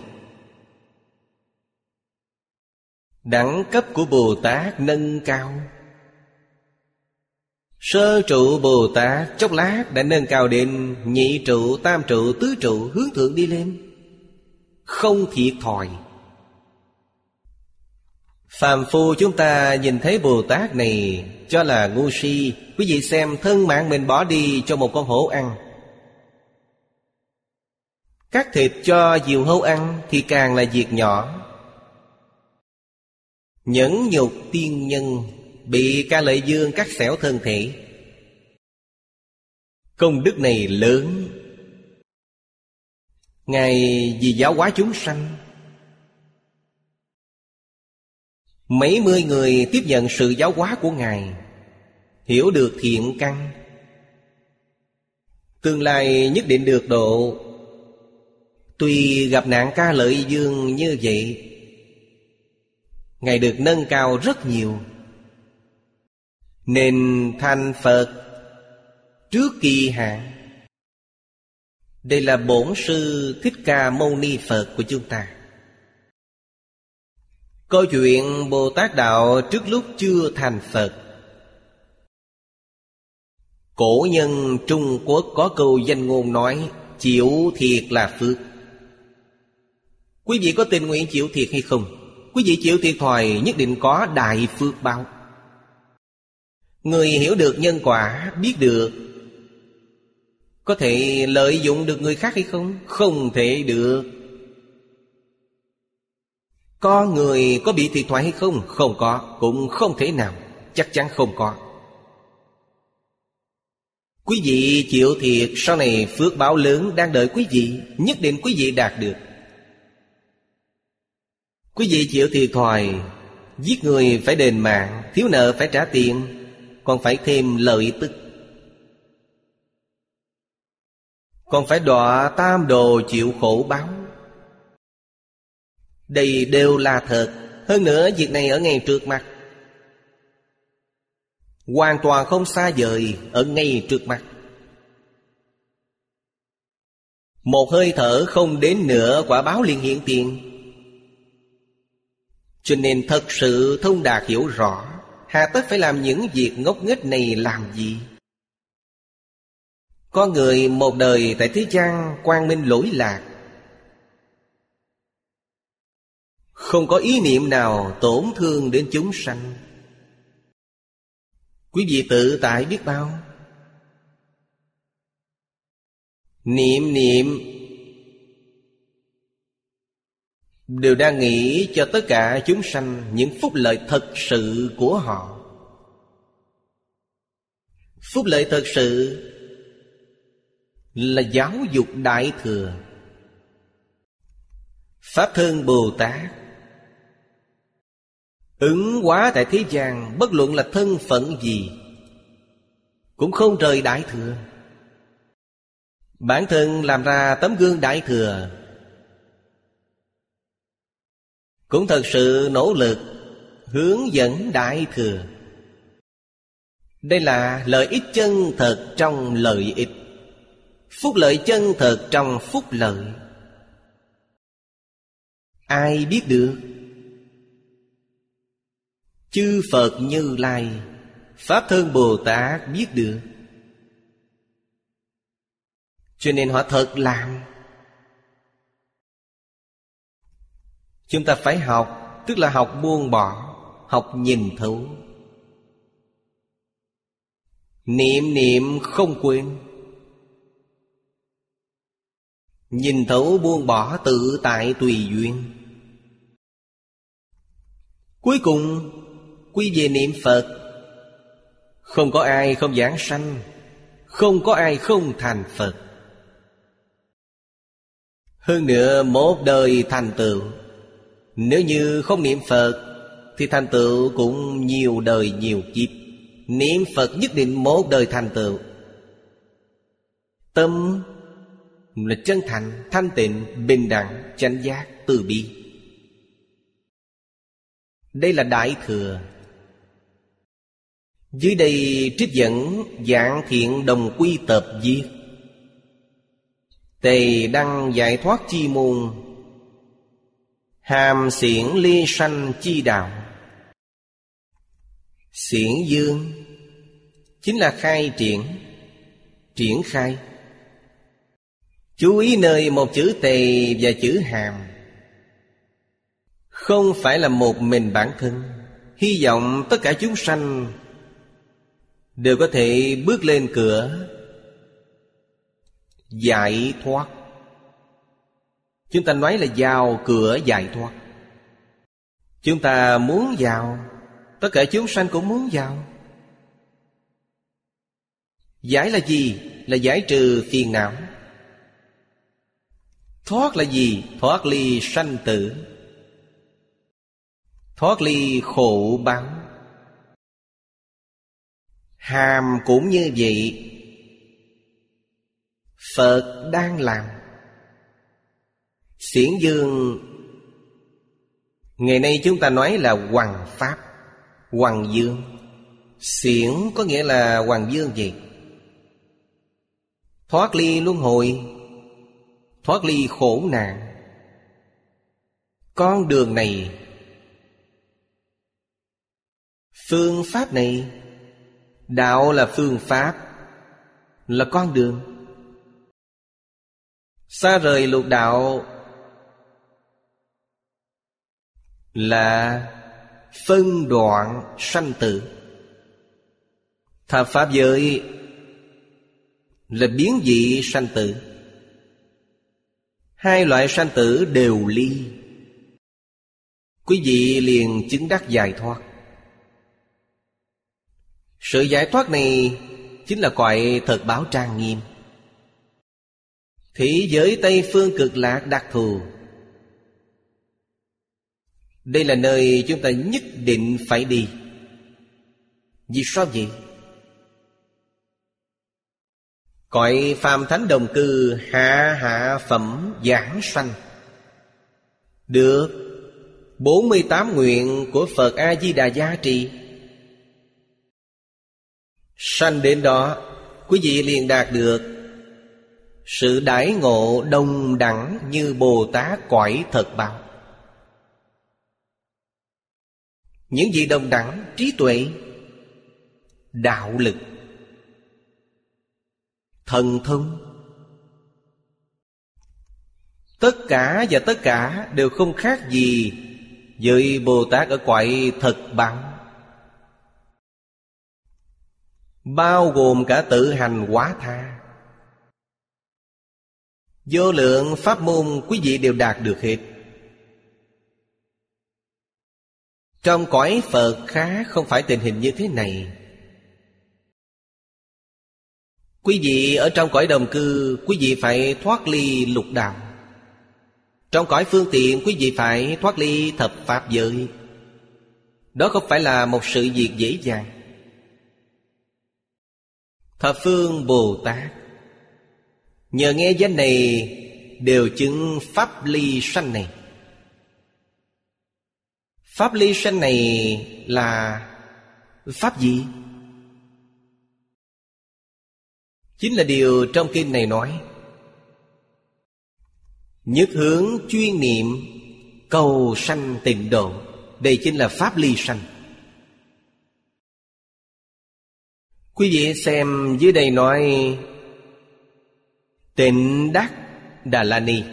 Đẳng cấp của Bồ Tát nâng cao. Sơ trụ Bồ Tát chốc lát đã nâng cao đến Nhị trụ, tam trụ, tứ trụ hướng thượng đi lên. Không thiệt thòi. Phàm phu chúng ta nhìn thấy Bồ Tát này, Cho là ngu si. Quý vị xem thân mạng mình bỏ đi cho một con hổ ăn. Cắt thịt cho diều hâu ăn Thì càng là việc nhỏ. Nhẫn nhục tiên nhân Bị ca lợi dương cắt xẻo thân thể. Công đức này lớn. Ngài vì giáo hóa chúng sanh Mấy mươi người tiếp nhận sự giáo hóa của Ngài. Hiểu được thiện căn. Tương lai nhất định được độ. Tuy gặp nạn ca lợi dương như vậy, Ngài được nâng cao rất nhiều. Nên thành Phật Trước kỳ hạn. Đây là bổn sư Thích Ca Mâu Ni Phật của chúng ta. Câu chuyện Bồ Tát Đạo trước lúc chưa thành Phật Cổ nhân Trung Quốc có câu danh ngôn nói Chịu thiệt là phước Quý vị có tình nguyện chịu thiệt hay không? Quý vị chịu thiệt thòi, nhất định có đại phước báo Người hiểu được nhân quả, Biết được, Có thể lợi dụng được người khác hay không? Không thể được có người có bị thiệt thoại hay không? Không có. Cũng không thể nào. Chắc chắn không có. Quý vị chịu thiệt. Sau này phước báo lớn đang đợi quý vị. Nhất định quý vị đạt được. Quý vị chịu thiệt thòi. Giết người phải đền mạng. Thiếu nợ phải trả tiền. Còn phải thêm lợi tức. Còn phải đọa tam đồ chịu khổ báo. Đây đều là thật. Hơn nữa, việc này ở ngay trước mặt. Hoàn toàn không xa vời Ở ngay trước mặt. Một hơi thở không đến nữa Quả báo liền hiện tiền. Cho nên thật sự thông đạt hiểu rõ, Hà tất phải làm những việc ngốc nghếch này làm gì? Có người một đời tại thế gian quang minh lỗi lạc Không có ý niệm nào tổn thương đến chúng sanh. Quý vị tự tại biết bao? Niệm niệm. Đều đang nghĩ cho tất cả chúng sanh Những phúc lợi thật sự của họ. Phúc lợi thật sự Là giáo dục đại thừa. Pháp thân Bồ Tát. Ứng hóa tại thế gian, Bất luận là thân phận gì, Cũng không rời Đại Thừa. Bản thân làm ra tấm gương Đại Thừa, Cũng thật sự nỗ lực Hướng dẫn Đại Thừa. Đây là lợi ích chân thật trong lợi ích, Phúc lợi chân thật trong phúc lợi. Ai biết được? Chư Phật Như Lai, Pháp Thân Bồ Tát biết được. Cho nên họ thật làm. Chúng ta phải học, Tức là học buông bỏ, Học nhìn thấu. Niệm niệm không quên. Nhìn thấu buông bỏ tự tại tùy duyên. Cuối cùng Quy về niệm Phật. Không có ai không giảng sanh Không có ai không thành Phật. Hơn nữa một đời thành tựu. Nếu như không niệm Phật Thì thành tựu cũng nhiều đời nhiều kiếp. Niệm Phật nhất định một đời thành tựu. Tâm là chân thành, thanh tịnh, bình đẳng, chánh giác, từ bi. Đây là Đại Thừa dưới đây trích dẫn dạng thiện đồng quy tập diệt Tề đăng giải thoát chi môn. Hàm xiển ly sanh chi đạo. Xiển dương. Chính là khai triển. Triển khai. Chú ý nơi một chữ tề và chữ hàm. Không phải là một mình bản thân. Hy vọng tất cả chúng sanh đều có thể bước lên cửa. Giải thoát. Chúng ta nói là vào cửa giải thoát. Chúng ta muốn vào tất cả chúng sanh cũng muốn vào giải là gì? Là giải trừ phiền não. Thoát là gì? Thoát ly sanh tử. Thoát ly khổ báo. Hàm cũng như vậy Phật đang làm. Xiển dương, Ngày nay chúng ta nói là Hoàng Pháp, Hoàng Dương. Xiển có nghĩa là Hoàng Dương gì? Thoát ly luân hồi, Thoát ly khổ nạn. Con đường này, Phương pháp này Đạo là phương pháp, Là con đường. Xa rời lục đạo Là phân đoạn sanh tử. Thập Pháp giới Là biến dị sanh tử. Hai loại sanh tử đều ly. Quý vị liền chứng đắc giải thoát sự giải thoát này Chính là cõi thật báo trang nghiêm. Thế giới Tây Phương cực lạc đặc thù. Đây là nơi chúng ta nhất định phải đi. Vì sao vậy? Cõi phàm thánh đồng cư hạ hạ phẩm giảng sanh. Được 48 nguyện của Phật A-di-đà gia trì Sanh đến đó, Quý vị liền đạt được. Sự đãi ngộ đông đẳng Như Bồ Tát cõi thật báo Những gì đồng đẳng, trí tuệ, Đạo lực, Thần thông, Tất cả và tất cả đều không khác gì Với Bồ Tát ở cõi thật báo Bao gồm cả tự hành quá tha. Vô lượng pháp môn quý vị đều đạt được hết. Trong cõi Phật khá không phải tình hình như thế này. Quý vị ở trong cõi đồng cư, Quý vị phải thoát ly lục đạo. Trong cõi phương tiện, Quý vị phải thoát ly thập pháp giới. Đó không phải là một sự việc dễ dàng. Thập phương Bồ Tát. Nhờ nghe danh này, Đều chứng Pháp ly sanh này. Pháp ly sanh này là Pháp gì? Chính là điều trong kinh này nói. Nhất hướng chuyên niệm, Cầu sanh tịnh độ, Đây chính là Pháp ly sanh. Quý vị xem dưới đây nói, Tịnh Đắc Đà La Ni.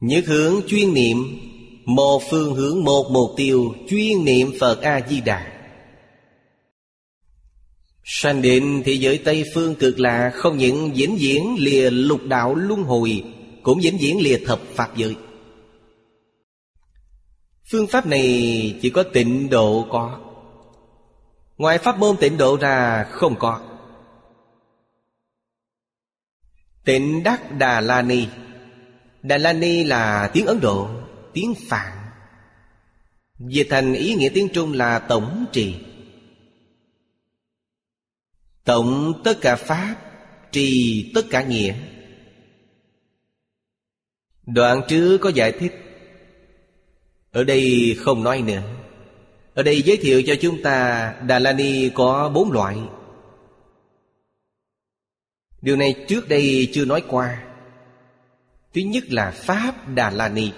Nhất hướng chuyên niệm, Một phương hướng một mục tiêu Chuyên niệm Phật A-di-đà. Sanh định thế giới Tây Phương cực lạ Không những diễn diễn lìa lục đạo luân hồi, Cũng diễn diễn lìa thập Pháp giới. Phương pháp này chỉ có tịnh độ có. Ngoài pháp môn tịnh độ ra, không có. Tịnh Đắc Đà La Ni. Đà La Ni là tiếng Ấn Độ, Tiếng Phạn. Dịch thành ý nghĩa tiếng Trung là tổng trì. Tổng tất cả Pháp, Trì tất cả nghĩa. Đoạn trước có giải thích. Ở đây không nói nữa ở đây giới thiệu cho chúng ta Đà La Ni có bốn loại. Điều này trước đây chưa nói qua. Thứ nhất là Pháp Đà La Ni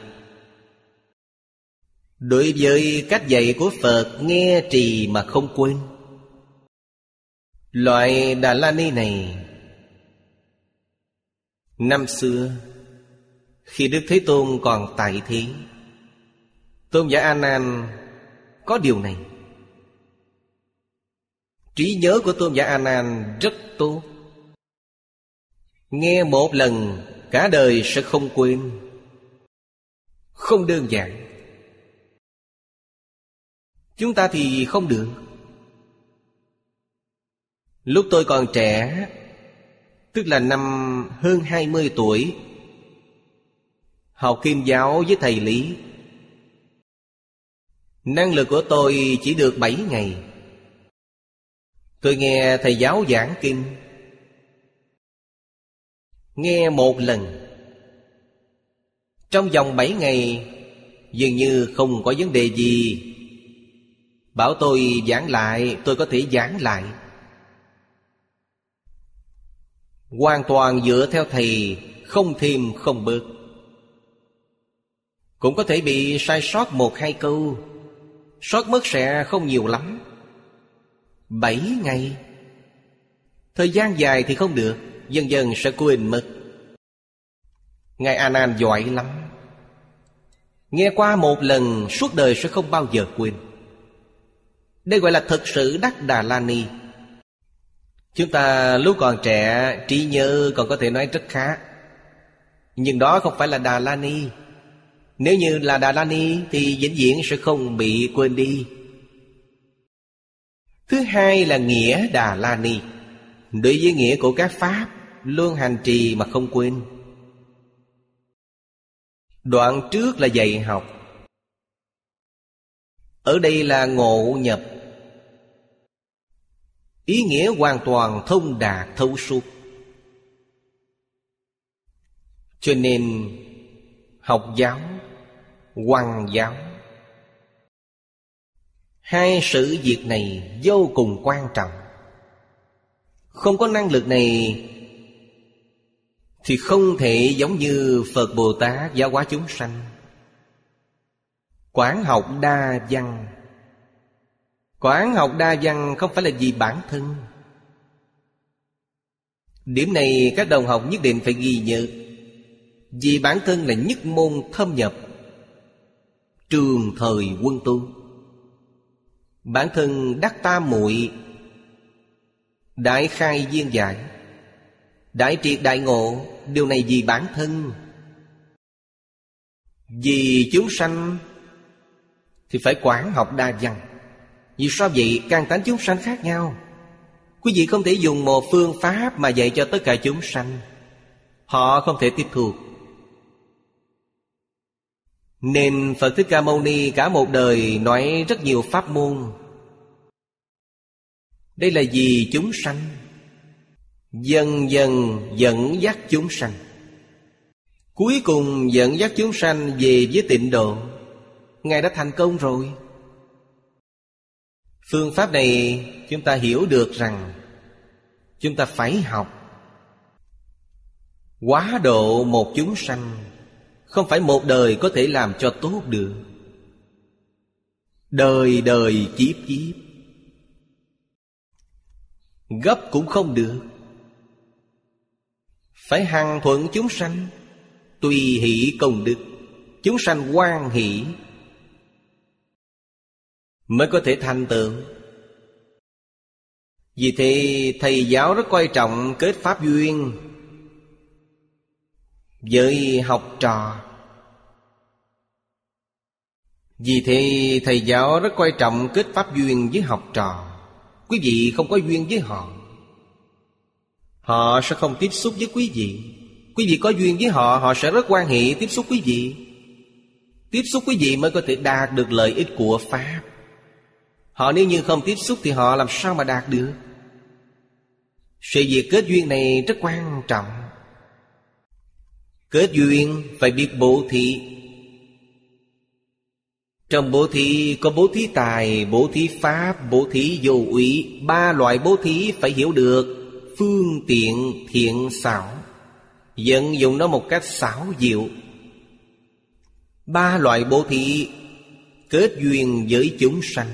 Đối với cách dạy của Phật, nghe trì mà không quên. Loại Đà La Ni này, Năm xưa, Khi Đức Thế Tôn còn tại thế, Tôn giả A Nan có điều này. Trí nhớ của tôn giả a nan rất tốt. Nghe một lần, cả đời sẽ không quên. Không đơn giản. Chúng ta thì không được. Lúc tôi còn trẻ, tức là năm hơn hai mươi tuổi, học kim giáo với thầy lý Năng lực của tôi chỉ được bảy ngày. Tôi nghe thầy giáo giảng kinh. Nghe một lần. Trong vòng bảy ngày, Dường như không có vấn đề gì. Bảo tôi giảng lại, Tôi có thể giảng lại. Hoàn toàn dựa theo thầy, Không thêm không bớt. Cũng có thể bị sai sót một hai câu. Sót mất sẽ không nhiều lắm. Bảy ngày. Thời gian dài thì không được, Dần dần sẽ quên mất. Ngài A Nan giỏi lắm. Nghe qua một lần, Suốt đời sẽ không bao giờ quên. Đây gọi là thực sự đắc Đà La Ni. Chúng ta lúc còn trẻ, Trí nhớ còn có thể nói rất khá. Nhưng đó không phải là Đà La Ni nếu như là Đà La Ni Thì vĩnh viễn sẽ không bị quên đi. Thứ hai là nghĩa Đà La Ni Đối với nghĩa của các Pháp, Luôn hành trì mà không quên. Đoạn trước là dạy học. Ở đây là ngộ nhập. Ý nghĩa hoàn toàn thông đạt thấu suốt. Cho nên, học giáo Hoàng giáo. Hai sự việc này vô cùng quan trọng. Không có năng lực này Thì không thể giống như Phật Bồ Tát giáo hóa chúng sanh. Quán học đa văn. Quán học đa văn không phải là vì bản thân. Điểm này các đồng học nhất định phải ghi nhớ. Vì bản thân là nhất môn thâm nhập. Trường thời quân tu. Bản thân đắc tam muội, Đại khai viên giải, Đại triệt đại ngộ, Điều này vì bản thân. Vì chúng sanh Thì phải quản học đa văn. Vì sao vậy? Càng tánh chúng sanh khác nhau. Quý vị không thể dùng một phương pháp Mà dạy cho tất cả chúng sanh. Họ không thể tiếp thu nên Phật Thích Ca Mâu Ni cả một đời nói rất nhiều pháp môn. Đây là vì chúng sanh. Dần dần dẫn dắt chúng sanh. Cuối cùng dẫn dắt chúng sanh về với tịnh độ. Ngài đã thành công rồi. Phương pháp này chúng ta hiểu được rằng Chúng ta phải học. Quá độ một chúng sanh không phải một đời có thể làm cho tốt được. Đời đời, kiếp kiếp. Gấp cũng không được. Phải hằng thuận chúng sanh, Tùy hỷ công đức. Chúng sanh quan hỷ Mới có thể thành tựu. Vì thế, thầy giáo rất quan trọng kết pháp duyên với học trò. Vì thế, thầy giáo rất quan trọng kết pháp duyên với học trò. Quý vị không có duyên với họ. Họ sẽ không tiếp xúc với quý vị. Quý vị có duyên với họ Họ sẽ rất quan hệ tiếp xúc quý vị. Tiếp xúc quý vị mới có thể đạt được lợi ích của Pháp. Họ nếu như không tiếp xúc thì họ làm sao mà đạt được? Sự việc kết duyên này rất quan trọng. Kết duyên phải biết bố thí. Trong bố thí có bố thí tài, bố thí pháp, bố thí vô úy. Ba loại bố thí phải hiểu được. Phương tiện thiện xảo. Vận dụng nó một cách xảo diệu. Ba loại bố thí Kết duyên với chúng sanh.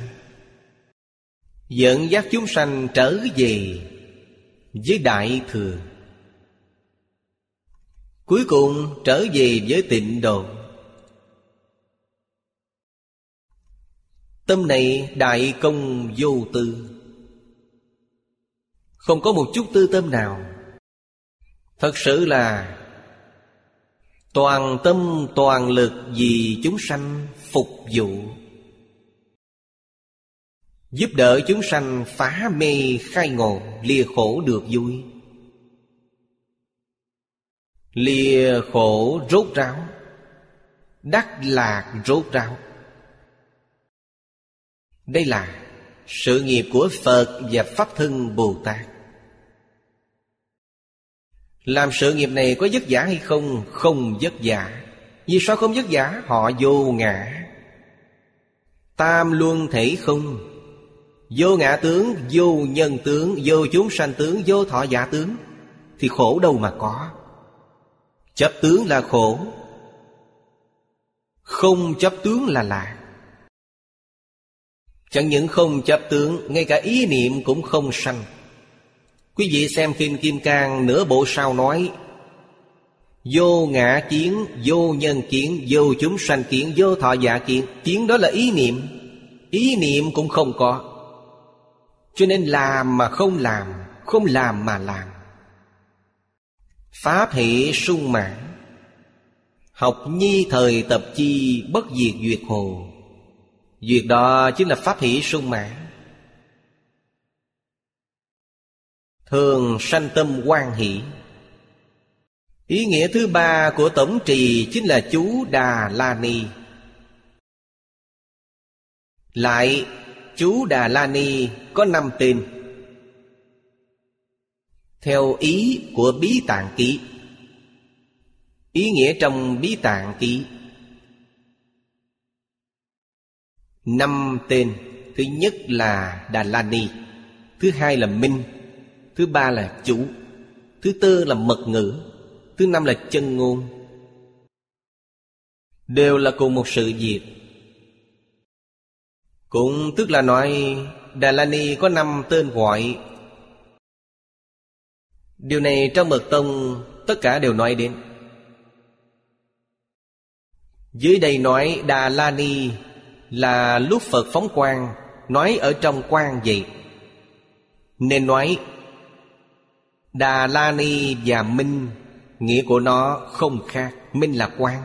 Dẫn dắt chúng sanh trở về Với Đại Thừa. Cuối cùng trở về với tịnh độ. Tâm này đại công vô tư. Không có một chút tư tâm nào. Thật sự là Toàn tâm toàn lực vì chúng sanh phục vụ. Giúp đỡ chúng sanh phá mê khai ngộ Lìa khổ được vui. Lìa khổ rốt ráo Đắc lạc rốt ráo. Đây là sự nghiệp của Phật và Pháp Thân Bồ Tát. Làm sự nghiệp này có vất vả hay không? Không vất vả. Vì sao không vất vả? Họ vô ngã. Tam luân thể không? Vô ngã tướng, vô nhân tướng, vô chúng sanh tướng, vô thọ giả tướng. Thì khổ đâu mà có. Chấp tướng là khổ. Không chấp tướng là lạc Chẳng những không chấp tướng, Ngay cả ý niệm cũng không sanh. Quý vị xem phim Kim Cang, Nửa bộ sau nói, Vô ngã kiến, Vô nhân kiến, Vô chúng sanh kiến, Vô thọ giả kiến. Kiến đó là ý niệm. Ý niệm cũng không có. Cho nên làm mà không làm Không làm mà làm. Pháp hệ sung mãn. Học nhi thời tập chi bất diệt duyệt hồ. Duyệt đó chính là pháp hỷ sung mãn. Thường sanh tâm quan hỷ. Ý nghĩa thứ ba của tổng trì chính là chú Đà La Ni. Lại, chú Đà La Ni có năm tên. Theo ý của Bí Tạng Ký. Ý nghĩa trong Bí Tạng Ký. Năm tên, Thứ nhất là Đà La Ni, Thứ hai là Minh, Thứ ba là chủ Thứ tư là mật ngữ, Thứ năm là chân ngôn. Đều là cùng một sự việc. Cũng tức là nói, Đà La Ni có năm tên gọi Điều này trong mật tông, Tất cả đều nói đến. Dưới đây nói Đà La Ni Là lúc Phật phóng quang, Nói ở trong quang vậy. Nên nói Đà La Ni và Minh, Nghĩa của nó không khác Minh là quan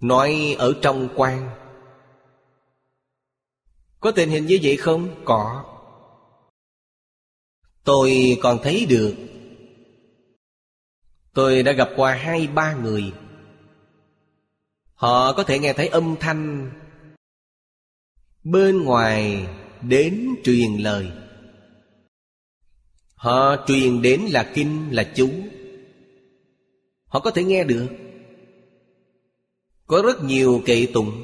Nói ở trong quan Có tình hình như vậy không? Có. Tôi còn thấy được. Tôi đã gặp qua hai, ba người. Họ có thể nghe thấy âm thanh Bên ngoài đến truyền lời. Họ truyền đến là kinh, là chú. Họ có thể nghe được. Có rất nhiều kệ tụng.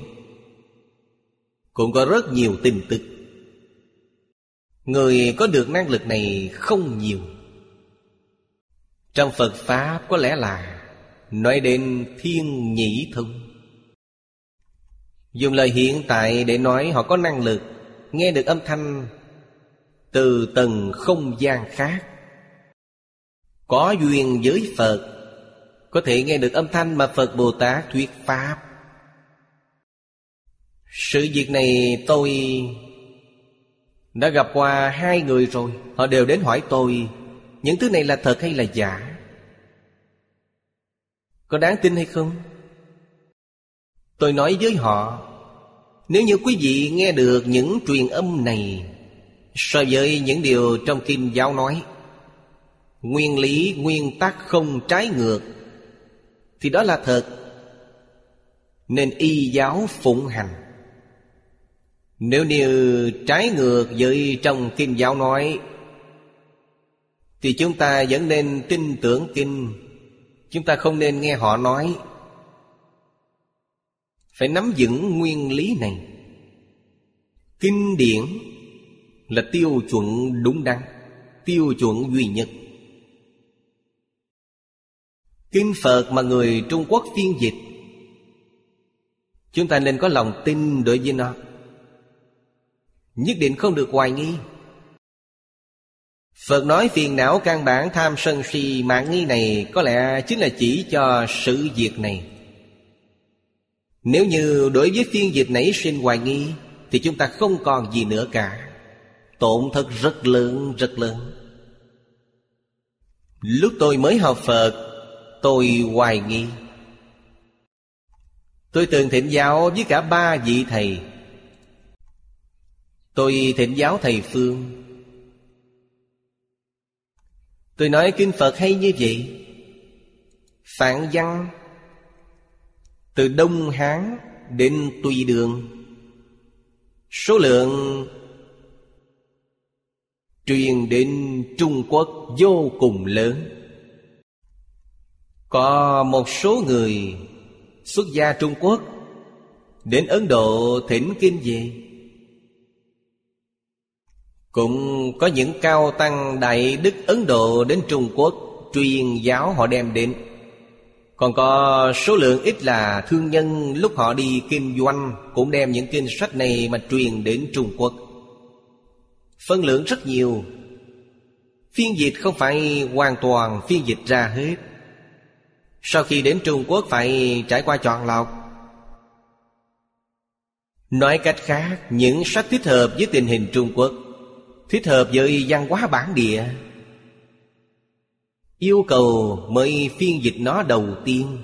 Cũng có rất nhiều tin tức. Người có được năng lực này không nhiều. Trong Phật Pháp có lẽ là Nói đến thiên nhĩ thông. Dùng lời hiện tại để nói họ có năng lực, Nghe được âm thanh từ tầng không gian khác. Có duyên với phật, có thể nghe được âm thanh mà phật bồ tát thuyết pháp. Sự việc này tôi đã gặp qua hai người rồi họ đều đến hỏi tôi những thứ này là thật hay là giả? Có đáng tin hay không? Tôi nói với họ nếu như quý vị nghe được những truyền âm này So với những điều trong Kim Giáo nói Nguyên lý, nguyên tắc không trái ngược Thì đó là thật. Nên y giáo phụng hành. Nếu như trái ngược với trong kinh Giáo nói, Thì chúng ta vẫn nên tin tưởng Kinh. Chúng ta không nên nghe họ nói. Phải nắm vững nguyên lý này. Kinh điển là tiêu chuẩn đúng đắn, tiêu chuẩn duy nhất. Kinh phật mà người trung quốc phiên dịch, chúng ta nên có lòng tin đối với nó nhất định không được hoài nghi. Phật nói phiền não căn bản tham sân si mạng nghi này Có lẽ chính là chỉ cho sự việc này. Nếu như đối với phiên dịch nảy sinh hoài nghi, Thì chúng ta không còn gì nữa cả. Tổn thất rất lớn rất lớn. Lúc tôi mới học Phật, Tôi hoài nghi. Tôi từng thỉnh giáo với cả ba vị thầy. Tôi thỉnh giáo thầy Phương. Tôi nói Kinh Phật hay như vậy? Phản văn, Từ Đông Hán đến Tùy Đường. Số lượng truyền đến Trung Quốc vô cùng lớn. Có một số người xuất gia Trung Quốc Đến Ấn Độ thỉnh kinh về. Cũng có những cao tăng Đại Đức Ấn Độ đến Trung Quốc Truyền giáo họ đem đến. Còn có số lượng ít là thương nhân Lúc họ đi kinh doanh Cũng đem những kinh sách này mà truyền đến Trung Quốc. Phân lượng rất nhiều. Phiên dịch không phải hoàn toàn phiên dịch ra hết. Sau khi đến Trung Quốc phải trải qua chọn lọc. Nói cách khác, Những sách thích hợp với tình hình Trung Quốc Thích hợp với văn hóa bản địa. Yêu cầu mới phiên dịch nó đầu tiên.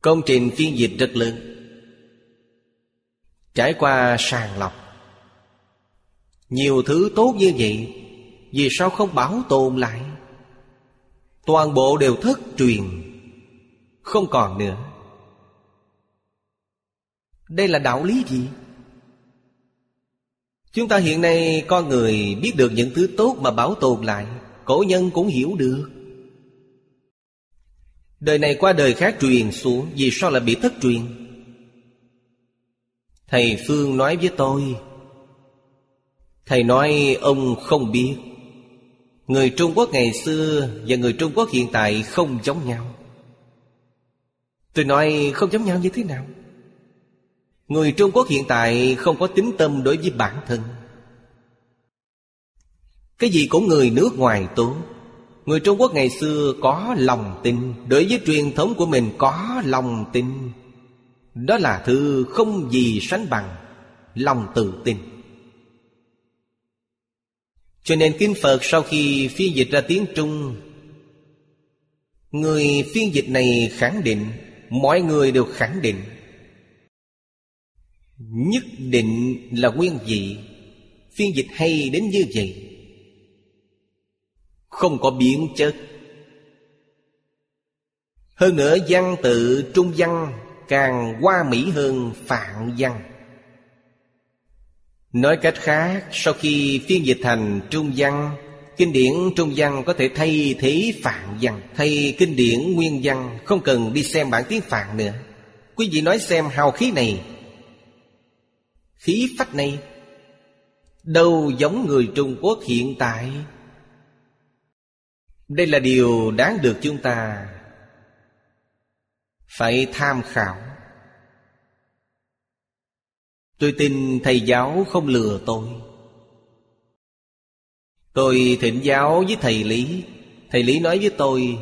Công trình phiên dịch rất lớn. Trải qua sàng lọc. Nhiều thứ tốt như vậy, Vì sao không bảo tồn lại? Toàn bộ đều thất truyền. Không còn nữa. Đây là đạo lý gì? Chúng ta hiện nay con người biết được những thứ tốt mà bảo tồn lại, Cổ nhân cũng hiểu được. Đời này qua đời khác truyền xuống, Vì sao lại bị thất truyền? Thầy Phương nói với tôi, Thầy nói ông không biết, Người Trung Quốc ngày xưa Và người Trung Quốc hiện tại không giống nhau. Tôi nói, không giống nhau như thế nào? Người Trung Quốc hiện tại không có tính tâm đối với bản thân. Cái gì của người nước ngoài tốt Người Trung Quốc ngày xưa có lòng tin, Đối với truyền thống của mình có lòng tin. Đó là thứ không gì sánh bằng Lòng tự tin. Cho nên Kinh Phật sau khi phiên dịch ra tiếng Trung, Người phiên dịch này khẳng định, Mọi người đều khẳng định Nhất định là nguyên vị. Phiên dịch hay đến như vậy. Không có biến chất. Hơn nữa văn tự trung văn Càng hoa mỹ hơn phạn văn. Nói cách khác, Sau khi phiên dịch thành trung văn, Kinh điển trung văn có thể thay thế phạn văn, Thay kinh điển nguyên văn, Không cần đi xem bản tiếng phạn nữa. Quý vị nói xem hào khí này. Khí phách này Đâu giống người Trung Quốc hiện tại? Đây là điều đáng được chúng ta Phải tham khảo. Tôi tin thầy giáo không lừa tôi. Tôi thỉnh giáo với thầy Lý. Thầy Lý nói với tôi,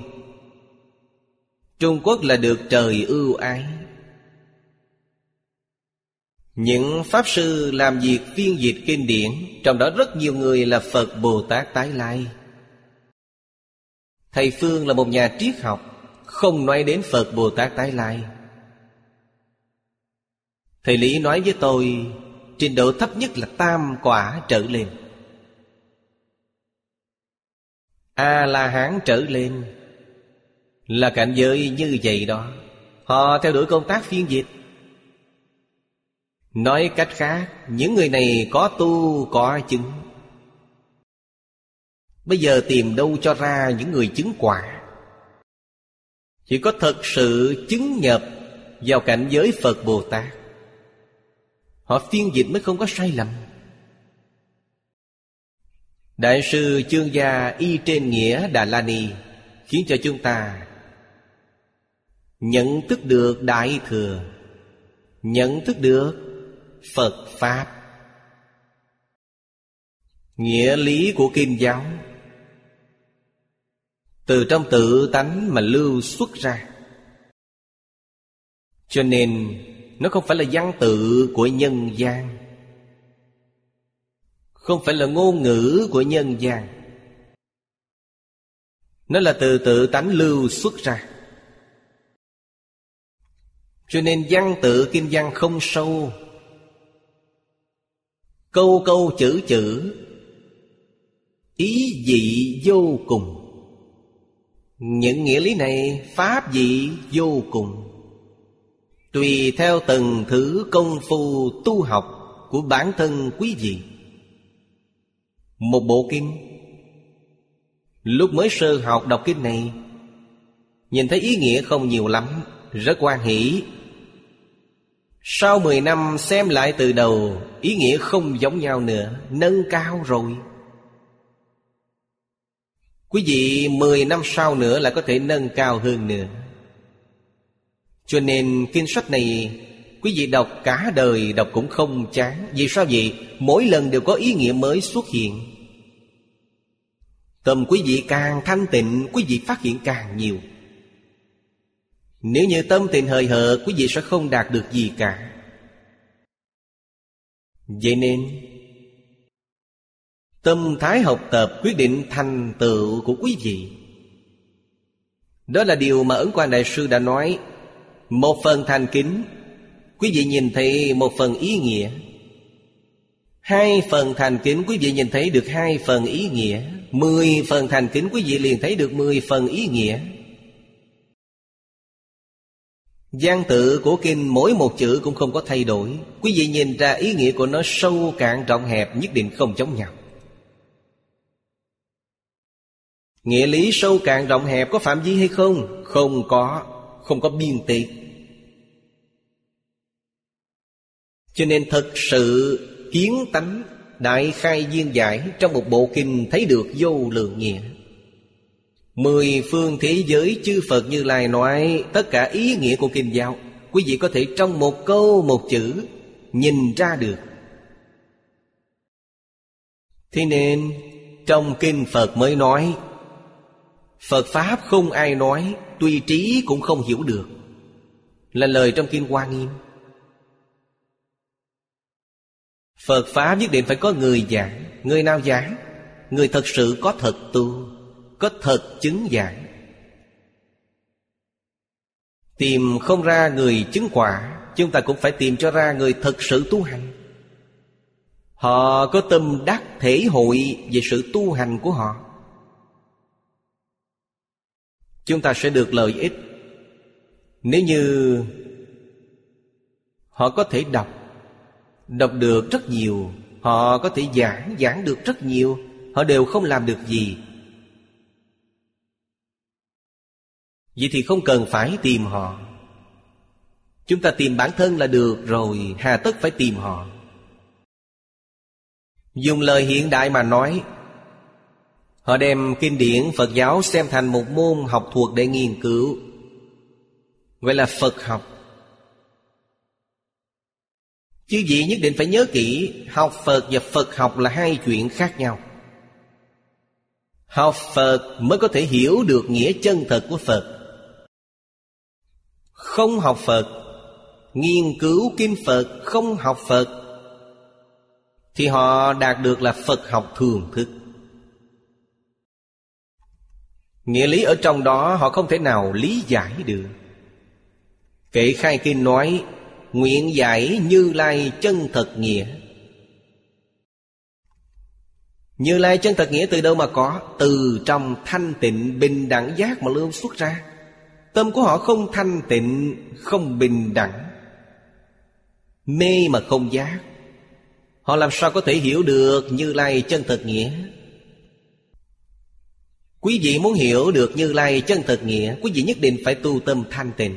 Trung Quốc là được trời ưu ái những Pháp Sư làm việc phiên dịch kinh điển, Trong đó rất nhiều người là Phật Bồ Tát Tái Lai. Thầy Phương là một nhà triết học, Không nói đến Phật Bồ Tát Tái Lai. Thầy Lý nói với tôi, Trình độ thấp nhất là tam quả trở lên. A-la-hán trở lên. Là cảnh giới như vậy đó. Họ theo đuổi công tác phiên dịch. Nói cách khác, Những người này có tu, có chứng. Bây giờ tìm đâu cho ra những người chứng quả. Chỉ có thật sự chứng nhập Vào cảnh giới Phật Bồ Tát. Họ phiên dịch mới không có sai lầm. Đại sư Chương Gia Y trên nghĩa Đà La Ni Khiến cho chúng ta Nhận thức được Đại Thừa, Nhận thức được Phật Pháp. Nghĩa lý của Kim giáo. Từ trong tự tánh mà lưu xuất ra. Cho nên, Nó không phải là văn tự của nhân gian. Không phải là ngôn ngữ của nhân gian. Nó là từ tự tánh lưu xuất ra. Cho nên văn tự kim văn không sâu. Câu câu chữ chữ. Ý dị vô cùng. Những nghĩa lý này Pháp dị vô cùng. Tùy theo từng thứ công phu tu học Của bản thân quý vị. Một bộ kinh. Lúc mới sơ học đọc kinh này, Nhìn thấy ý nghĩa không nhiều lắm, Rất quan hỷ sau 10 năm xem lại từ đầu, Ý nghĩa không giống nhau nữa, Nâng cao rồi. Quý vị 10 năm sau nữa là có thể nâng cao hơn nữa. Cho nên kinh sách này, Quý vị đọc cả đời đọc cũng không chán. Vì sao vậy? Mỗi lần đều có ý nghĩa mới xuất hiện. Tâm quý vị càng thanh tịnh, Quý vị phát hiện càng nhiều nếu như tâm tình hời hợt, Quý vị sẽ không đạt được gì cả. Vậy nên, Tâm thái học tập quyết định thành tựu của quý vị. Đó là điều mà Ấn quan Đại Sư đã nói. Một phần thành kính, Quý vị nhìn thấy một phần ý nghĩa. Hai phần thành kính, quý vị nhìn thấy được hai phần ý nghĩa. Mười phần thành kính, quý vị liền thấy được mười phần ý nghĩa. Giang tự của kinh mỗi một chữ cũng không có thay đổi. Quý vị nhìn ra ý nghĩa của nó sâu cạn, rộng hẹp, nhất định không giống nhau. Nghĩa lý sâu cạn, rộng hẹp có phạm vi hay không? Không có. Không có biên tịch Cho nên thật sự, kiến tánh Đại khai viên giải Trong một bộ kinh thấy được vô lượng nghĩa. Mười phương thế giới chư Phật Như Lai nói, Tất cả ý nghĩa của kinh giáo Quý vị có thể trong một câu, một chữ, Nhìn ra được. Thế nên, Trong kinh Phật mới nói, Phật Pháp không ai nói, Tuy trí cũng không hiểu được. Là lời trong Kinh Hoa Nghiêm. Phật Pháp nhất định phải có người giảng, Người nào giảng, Người thật sự có thật tu. Có thật chứng giảng. Tìm không ra người chứng quả Chúng ta cũng phải tìm cho ra người thật sự tu hành. Họ có tâm đắc thể hội về sự tu hành của họ. Chúng ta sẽ được lợi ích. Nếu như Họ có thể đọc Đọc được rất nhiều Họ có thể giảng, giảng được rất nhiều Họ đều không làm được gì. Vậy thì không cần phải tìm họ. Chúng ta tìm bản thân là được rồi, Hà tất phải tìm họ. Dùng lời hiện đại mà nói, Họ đem kinh điển Phật giáo xem thành một môn học thuộc để nghiên cứu. Gọi là Phật học. Chứ gì nhất định phải nhớ kỹ, Học Phật và Phật học là hai chuyện khác nhau. Học Phật mới có thể hiểu được nghĩa chân thật của Phật. Không học Phật. Nghiên cứu kinh Phật Không học Phật, Thì họ đạt được là Phật học thường thức. Nghĩa lý ở trong đó họ không thể nào lý giải được. Kệ khai kinh nói, Nguyện giải như lai chân thật nghĩa. Như lai chân thật nghĩa từ đâu mà có? Từ trong thanh tịnh bình đẳng giác mà lưu xuất ra. Tâm của họ không thanh tịnh, Không bình đẳng. Mê mà không giác. Họ làm sao có thể hiểu được Như Lai chân thật nghĩa? Quý vị muốn hiểu được Như Lai chân thật nghĩa, Quý vị nhất định phải tu tâm thanh tịnh.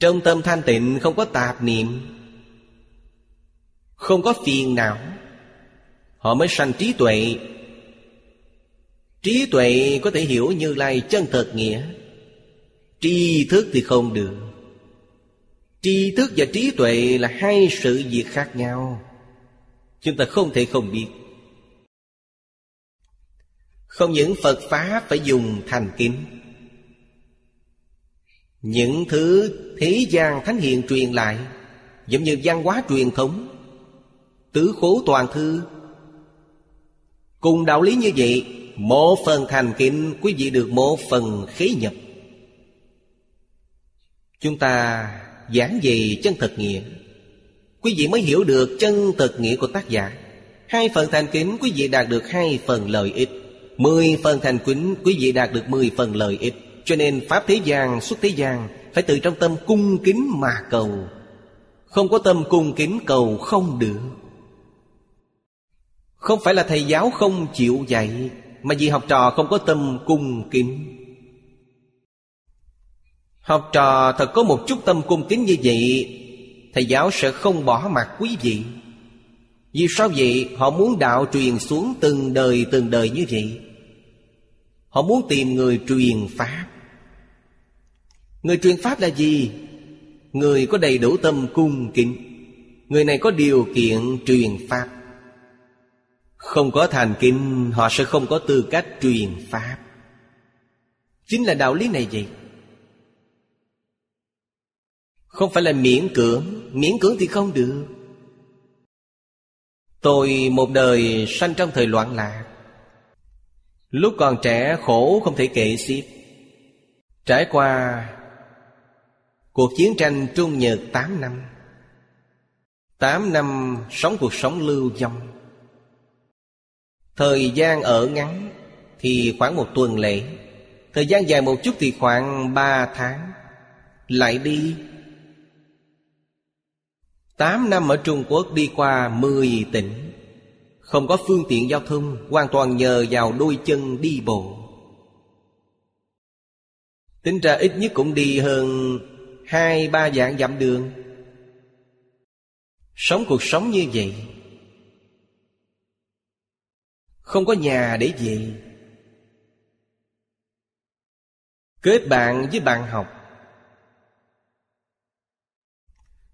Trong tâm thanh tịnh không có tạp niệm, Không có phiền não. Họ mới sanh trí tuệ Trí tuệ có thể hiểu Như Lai chân thật nghĩa. Tri thức thì không được. Tri thức và trí tuệ là hai sự việc khác nhau. Chúng ta không thể không biết. Không những Phật Pháp phải dùng thành kính. Những thứ thế gian thánh hiện truyền lại, Giống như văn hóa truyền thống, Tứ khố toàn thư. Cùng đạo lý như vậy một phần thành kính, Quý vị được một phần khí nhập. Chúng ta giảng về chân thực nghĩa. Quý vị mới hiểu được chân thực nghĩa của tác giả. Hai phần thành kính, quý vị đạt được hai phần lợi ích. Mười phần thành kính, quý vị đạt được mười phần lợi ích. Cho nên Pháp thế gian, xuất thế gian Phải từ trong tâm cung kính mà cầu. Không có tâm cung kính, cầu không được. Không phải là thầy giáo không chịu dạy mà vì học trò không có tâm cung kính. Học trò thật có một chút tâm cung kính như vậy, Thầy giáo sẽ không bỏ mặt quý vị. Vì sao vậy? Họ muốn đạo truyền xuống từng đời từng đời như vậy. Họ muốn tìm người truyền Pháp. Người truyền Pháp là gì? Người có đầy đủ tâm cung kính. Người này có điều kiện truyền Pháp. Không có thành kinh, Họ sẽ không có tư cách truyền Pháp. Chính là đạo lý này vậy. Không phải là miễn cưỡng Miễn cưỡng thì không được. Tôi một đời sanh trong thời loạn lạc. Lúc còn trẻ khổ không thể kể xiết. Trải qua Cuộc chiến tranh Trung Nhật 8 năm. Tám năm sống cuộc sống lưu vong. Thời gian ở ngắn Thì khoảng một tuần lễ. Thời gian dài một chút thì khoảng ba tháng. Lại đi. Tám năm ở Trung Quốc đi qua mười tỉnh. Không có phương tiện giao thông, Hoàn toàn nhờ vào đôi chân đi bộ. Tính ra ít nhất cũng đi hơn Hai, ba dạng dặm đường. Sống cuộc sống như vậy không có nhà để về. Kết bạn với bạn học.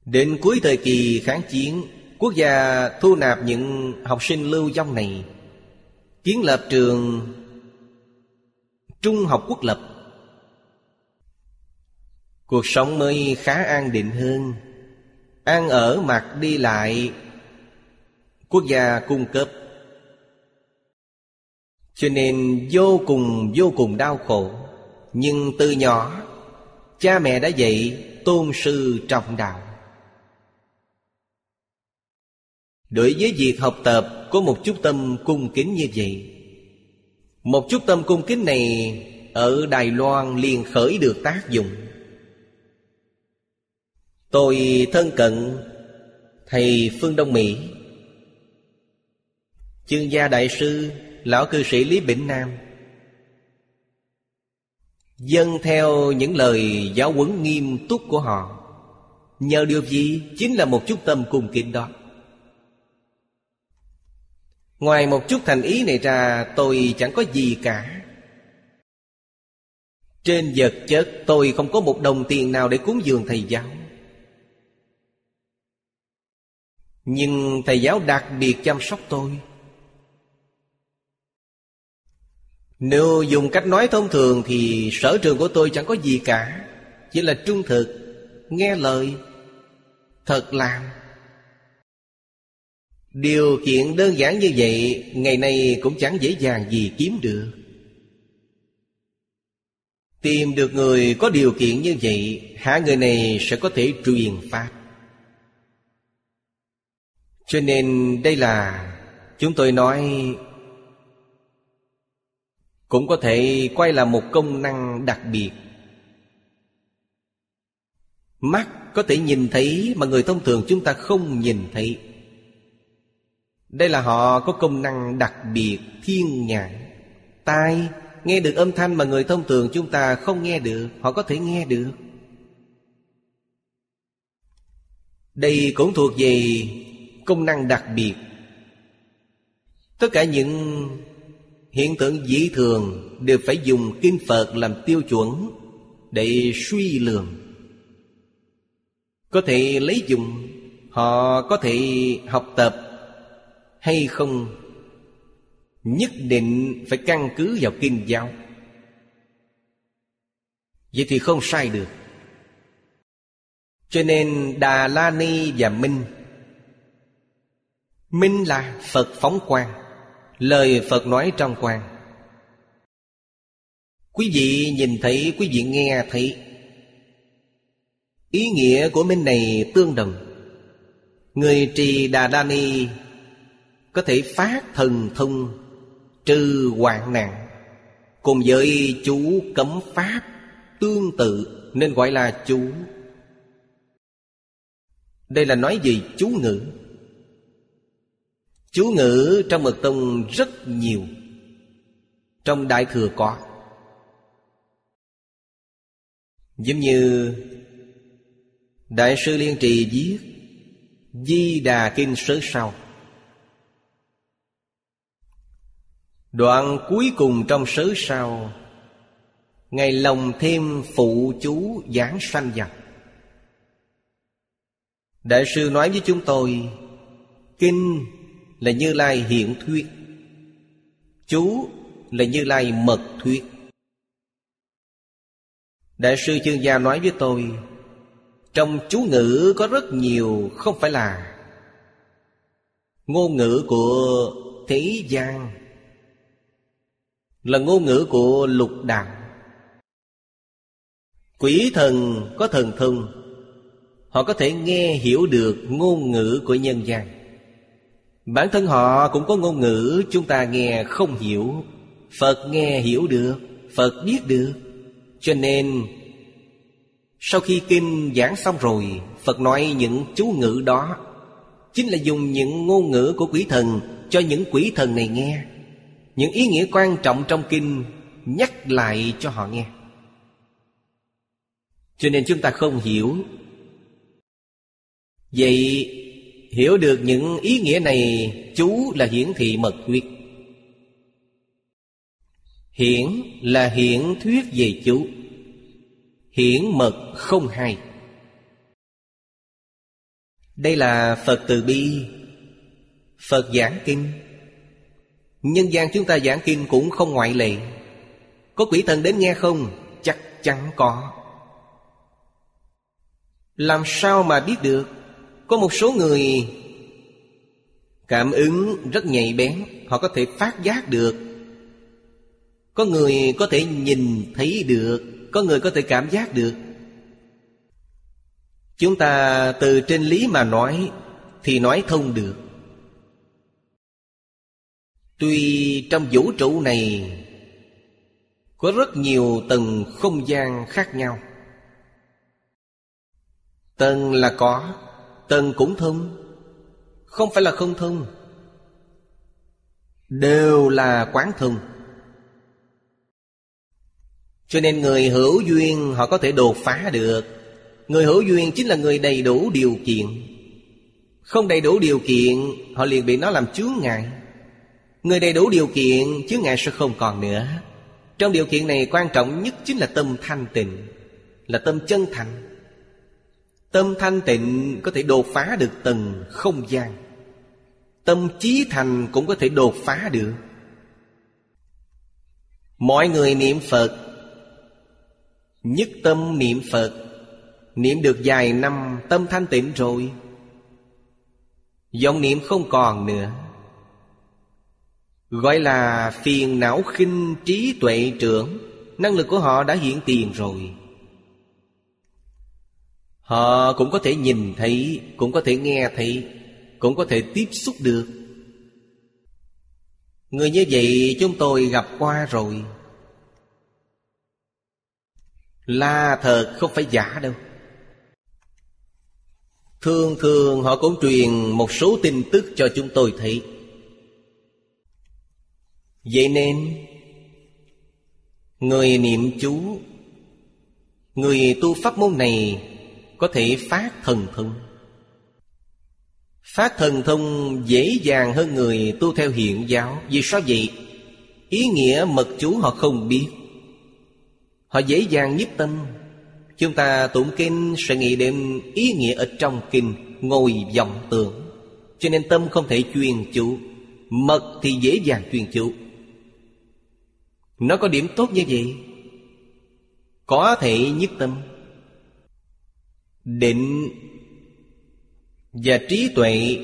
Đến cuối thời kỳ kháng chiến, Quốc gia thu nạp những học sinh lưu vong này, Kiến lập trường Trung học quốc lập. Cuộc sống mới khá an định hơn Ăn ở mặc đi lại, Quốc gia cung cấp cho nên vô cùng vô cùng đau khổ. Nhưng từ nhỏ, Cha mẹ đã dạy tôn sư trọng đạo. Đối với việc học tập Có một chút tâm cung kính như vậy, Một chút tâm cung kính này Ở Đài Loan liền khởi được tác dụng. Tôi thân cận Thầy Phương Đông Mỹ. Chương gia đại sư Lão cư sĩ Lý Bỉnh Nam. Dân theo những lời giáo huấn nghiêm túc của họ, Nhờ điều gì chính là một chút tâm cung kính đó. Ngoài một chút thành ý này ra, tôi chẳng có gì cả. Trên vật chất, tôi không có một đồng tiền nào để cúng dường thầy giáo. Nhưng thầy giáo đặc biệt chăm sóc tôi. Nếu dùng cách nói thông thường Thì sở trường của tôi chẳng có gì cả. Chỉ là trung thực, Nghe lời, Thật làm. Điều kiện đơn giản như vậy, Ngày nay cũng chẳng dễ dàng gì kiếm được. Tìm được người có điều kiện như vậy Hạ người này sẽ có thể truyền pháp. Cho nên đây là, chúng tôi nói cũng có thể quay là một công năng đặc biệt. Mắt có thể nhìn thấy mà người thông thường chúng ta không nhìn thấy. Đây là họ có công năng đặc biệt thiên nhãn. Tai nghe được âm thanh mà người thông thường chúng ta không nghe được, họ có thể nghe được. Đây cũng thuộc về công năng đặc biệt. Tất cả những hiện tượng dị thường đều phải dùng kinh phật làm tiêu chuẩn để suy lường. Có thể lấy dùng, họ có thể học tập hay không? Nhất định phải căn cứ vào kinh giáo. Vậy thì không sai được. Cho nên đà la ni và minh Minh là Phật phóng quang. Lời Phật nói trong quang Quý vị nhìn thấy, quý vị nghe thấy. Ý nghĩa của minh này tương đồng. Người trì Đà Đa Ni Có thể phát thần thông Trừ hoạn nạn Cùng với chú cấm pháp Tương tự Nên gọi là chú. Đây là nói gì chú ngữ. Chú ngữ trong mật tông rất nhiều. Trong Đại Thừa có. Giống như Đại sư Liên Trì viết, Di Đà Kinh Sớ Sau. Đoạn cuối cùng trong sớ sau Ngày lòng thêm phụ chú giảng sanh vật Đại sư nói với chúng tôi, Kinh là Như Lai hiện thuyết. Chú là Như Lai mật thuyết. Đại sư chương gia nói với tôi, Trong chú ngữ có rất nhiều không phải là Ngôn ngữ của thế gian, Là ngôn ngữ của lục đạo. Quỷ thần có thần thông, Họ có thể nghe hiểu được ngôn ngữ của nhân gian. Bản thân họ cũng có ngôn ngữ chúng ta nghe không hiểu. Phật nghe hiểu được, Phật biết được. Cho nên, Sau khi kinh giảng xong rồi, Phật nói những chú ngữ đó. Chính là dùng những ngôn ngữ của quỷ thần Cho những quỷ thần này nghe. Những ý nghĩa quan trọng trong kinh Nhắc lại cho họ nghe. Cho nên chúng ta không hiểu. Vậy hiểu được những ý nghĩa này, Chú là hiển thị mật quyết Hiển là hiển thuyết về chú. Hiển mật không hai. Đây là Phật từ bi, Phật giảng kinh. Nhân gian chúng ta giảng kinh cũng không ngoại lệ. Có quỷ thần đến nghe không? Chắc chắn có. Làm sao mà biết được? Có một số người Cảm ứng rất nhạy bén, Họ có thể phát giác được. Có người có thể nhìn thấy được, Có người có thể cảm giác được. Chúng ta từ trên lý mà nói Thì nói thông được. Tuy trong vũ trụ này Có rất nhiều tầng không gian khác nhau. Tầng là có Tầng cũng thông. Không phải là không thông. Đều là quán thông. Cho nên người hữu duyên họ có thể đột phá được. Người hữu duyên chính là người đầy đủ điều kiện. Không đầy đủ điều kiện Họ liền bị nó làm chướng ngại. Người đầy đủ điều kiện chướng ngại sẽ không còn nữa. Trong điều kiện này quan trọng nhất chính là tâm thanh tịnh Là tâm chân thành Tâm thanh tịnh có thể đột phá được tầng không gian. Tâm trí thành cũng có thể đột phá được. Mọi người niệm Phật, Nhất tâm niệm Phật, Niệm được vài năm tâm thanh tịnh rồi. Dòng niệm không còn nữa. Gọi là phiền não khinh trí tuệ trưởng, Năng lực của họ đã hiện tiền rồi. Họ cũng có thể nhìn thấy, Cũng có thể nghe thấy, Cũng có thể tiếp xúc được. Người như vậy chúng tôi gặp qua rồi. Là thật không phải giả đâu. Thường thường họ cũng truyền một số tin tức cho chúng tôi thấy. Vậy nên, Người niệm chú, Người tu pháp môn này có thể phát thần thông. Phát thần thông dễ dàng hơn người tu theo hiện giáo. Vì sao vậy? Ý nghĩa mật chú họ không biết. Họ dễ dàng nhiếp tâm. Chúng ta tụng kinh sẽ nghĩ đến ý nghĩa ở trong kinh Ngồi vọng tưởng. Cho nên tâm không thể chuyên chú. Mật thì dễ dàng chuyên chú. Nó có điểm tốt như vậy? Có thể nhiếp tâm định và trí tuệ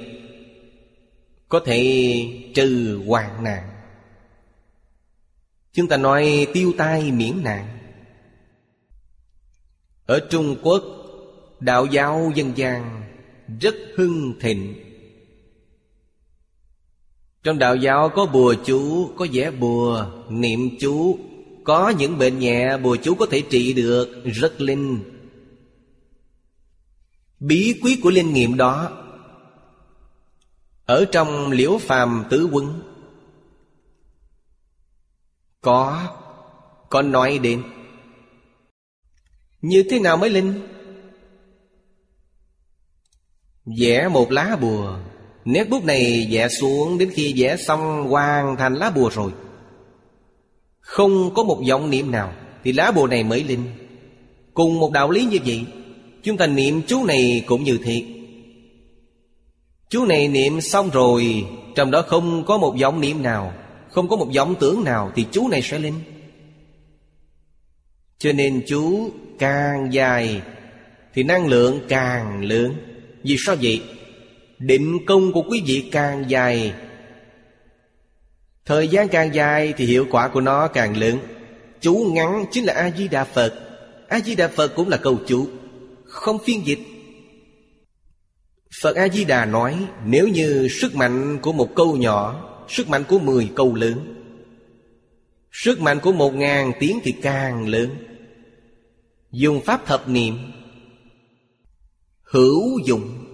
có thể trừ hoạn nạn. Chúng ta nói tiêu tai miễn nạn. Ở trung quốc, đạo giáo dân gian rất hưng thịnh. Trong đạo giáo có bùa chú, có vẽ bùa, niệm chú. Có những bệnh nhẹ, bùa chú có thể trị được rất linh. Bí quyết của linh nghiệm đó. Ở trong liễu phàm tứ quân Có Có nói đến. Như thế nào mới linh? Vẽ một lá bùa. Nét bút này vẽ xuống Đến khi vẽ xong hoàn thành lá bùa rồi. Không có một vọng niệm nào Thì lá bùa này mới linh. Cùng một đạo lý như vậy Chúng ta niệm chú này cũng như thế Chú này niệm xong rồi, Trong đó không có một giọng niệm nào, Không có một giọng tưởng nào Thì chú này sẽ lên. Cho nên chú càng dài Thì năng lượng càng lớn. Vì sao vậy? Định công của quý vị càng dài. Thời gian càng dài thì hiệu quả của nó càng lớn. Chú ngắn chính là A-di-đà Phật. A-di-đà Phật cũng là câu chú không phiên dịch. Phật A-di-đà nói, Nếu như sức mạnh của một câu nhỏ, Sức mạnh của mười câu lớn, Sức mạnh của một ngàn tiếng thì càng lớn. Dùng pháp thập niệm, Hữu dụng.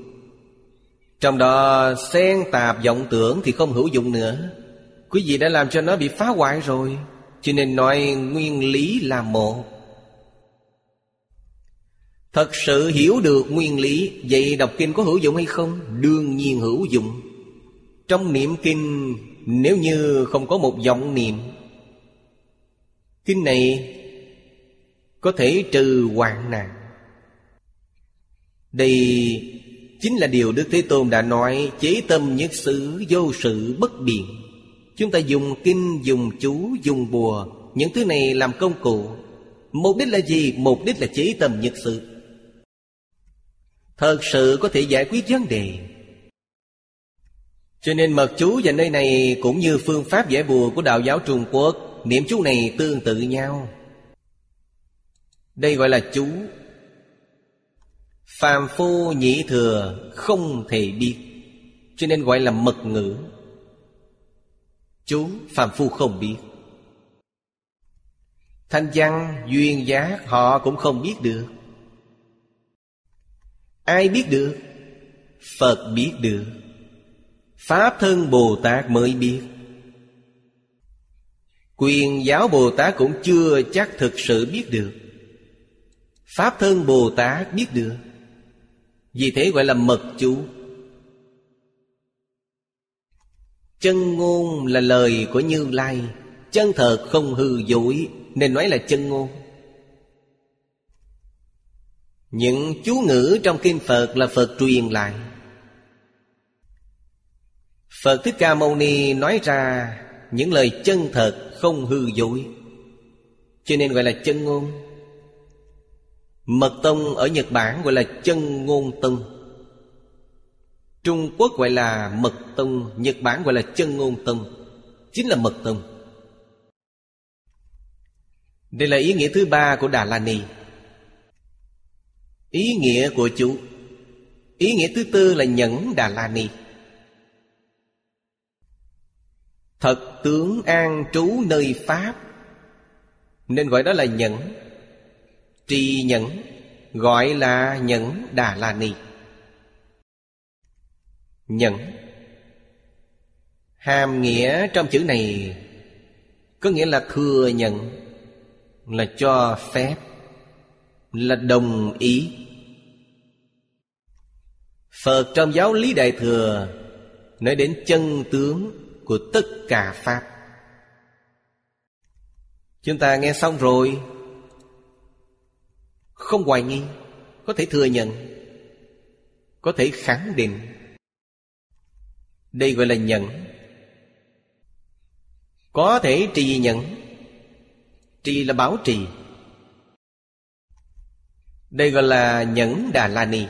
Trong đó, xen tạp vọng tưởng thì không hữu dụng nữa. Quý vị đã làm cho nó bị phá hoại rồi, Cho nên nói nguyên lý là một. Thật sự hiểu được nguyên lý Vậy đọc kinh có hữu dụng hay không? Đương nhiên hữu dụng. Trong niệm kinh Nếu như không có một vọng niệm Kinh này Có thể trừ hoạn nạn. Đây chính là điều Đức Thế Tôn đã nói Chế tâm nhất xứ vô sự bất biện. Chúng ta dùng kinh, dùng chú, dùng bùa Những thứ này làm công cụ. Mục đích là gì? Mục đích là chế tâm nhất sự Thật sự có thể giải quyết vấn đề. Cho nên mật chú và nơi này Cũng như phương pháp giải bùa của đạo giáo Trung Quốc Niệm chú này tương tự nhau. Đây gọi là chú. Phàm phu nhị thừa không thể biết Cho nên gọi là mật ngữ. Chú phàm phu không biết. Thanh văn, duyên giác họ cũng không biết được. Ai biết được? Phật biết được. Pháp thân Bồ Tát mới biết. Quyền giáo Bồ Tát cũng chưa chắc thực sự biết được. Pháp thân Bồ Tát biết được. Vì thế gọi là mật chú. Chân ngôn là lời của Như Lai. Chân thật không hư dối, Nên nói là chân ngôn. Những chú ngữ trong Kinh Phật là Phật truyền lại. Phật Thích Ca Mâu Ni nói ra, Những lời chân thật không hư dối. Cho nên gọi là chân ngôn. Mật tông ở Nhật Bản gọi là chân ngôn tông. Trung Quốc gọi là mật tông, Nhật Bản gọi là chân ngôn tông. Chính là mật tông. Đây là ý nghĩa thứ ba của Đà La Ni. Ý nghĩa của chú Ý nghĩa thứ tư là nhẫn Đà La Ni. Thật tướng an trú nơi Pháp. Nên gọi đó là nhẫn. Trì nhẫn, Gọi là nhẫn Đà La Ni. Nhẫn. Hàm nghĩa trong chữ này Có nghĩa là thừa nhận, Là cho phép, Là đồng ý. Phật trong giáo lý Đại Thừa Nói đến chân tướng của tất cả Pháp. Chúng ta nghe xong rồi, Không hoài nghi, Có thể thừa nhận, Có thể khẳng định. Đây gọi là nhận. Có thể trì nhận, Trì là bảo trì. Đây gọi là nhẫn Đà La Ni.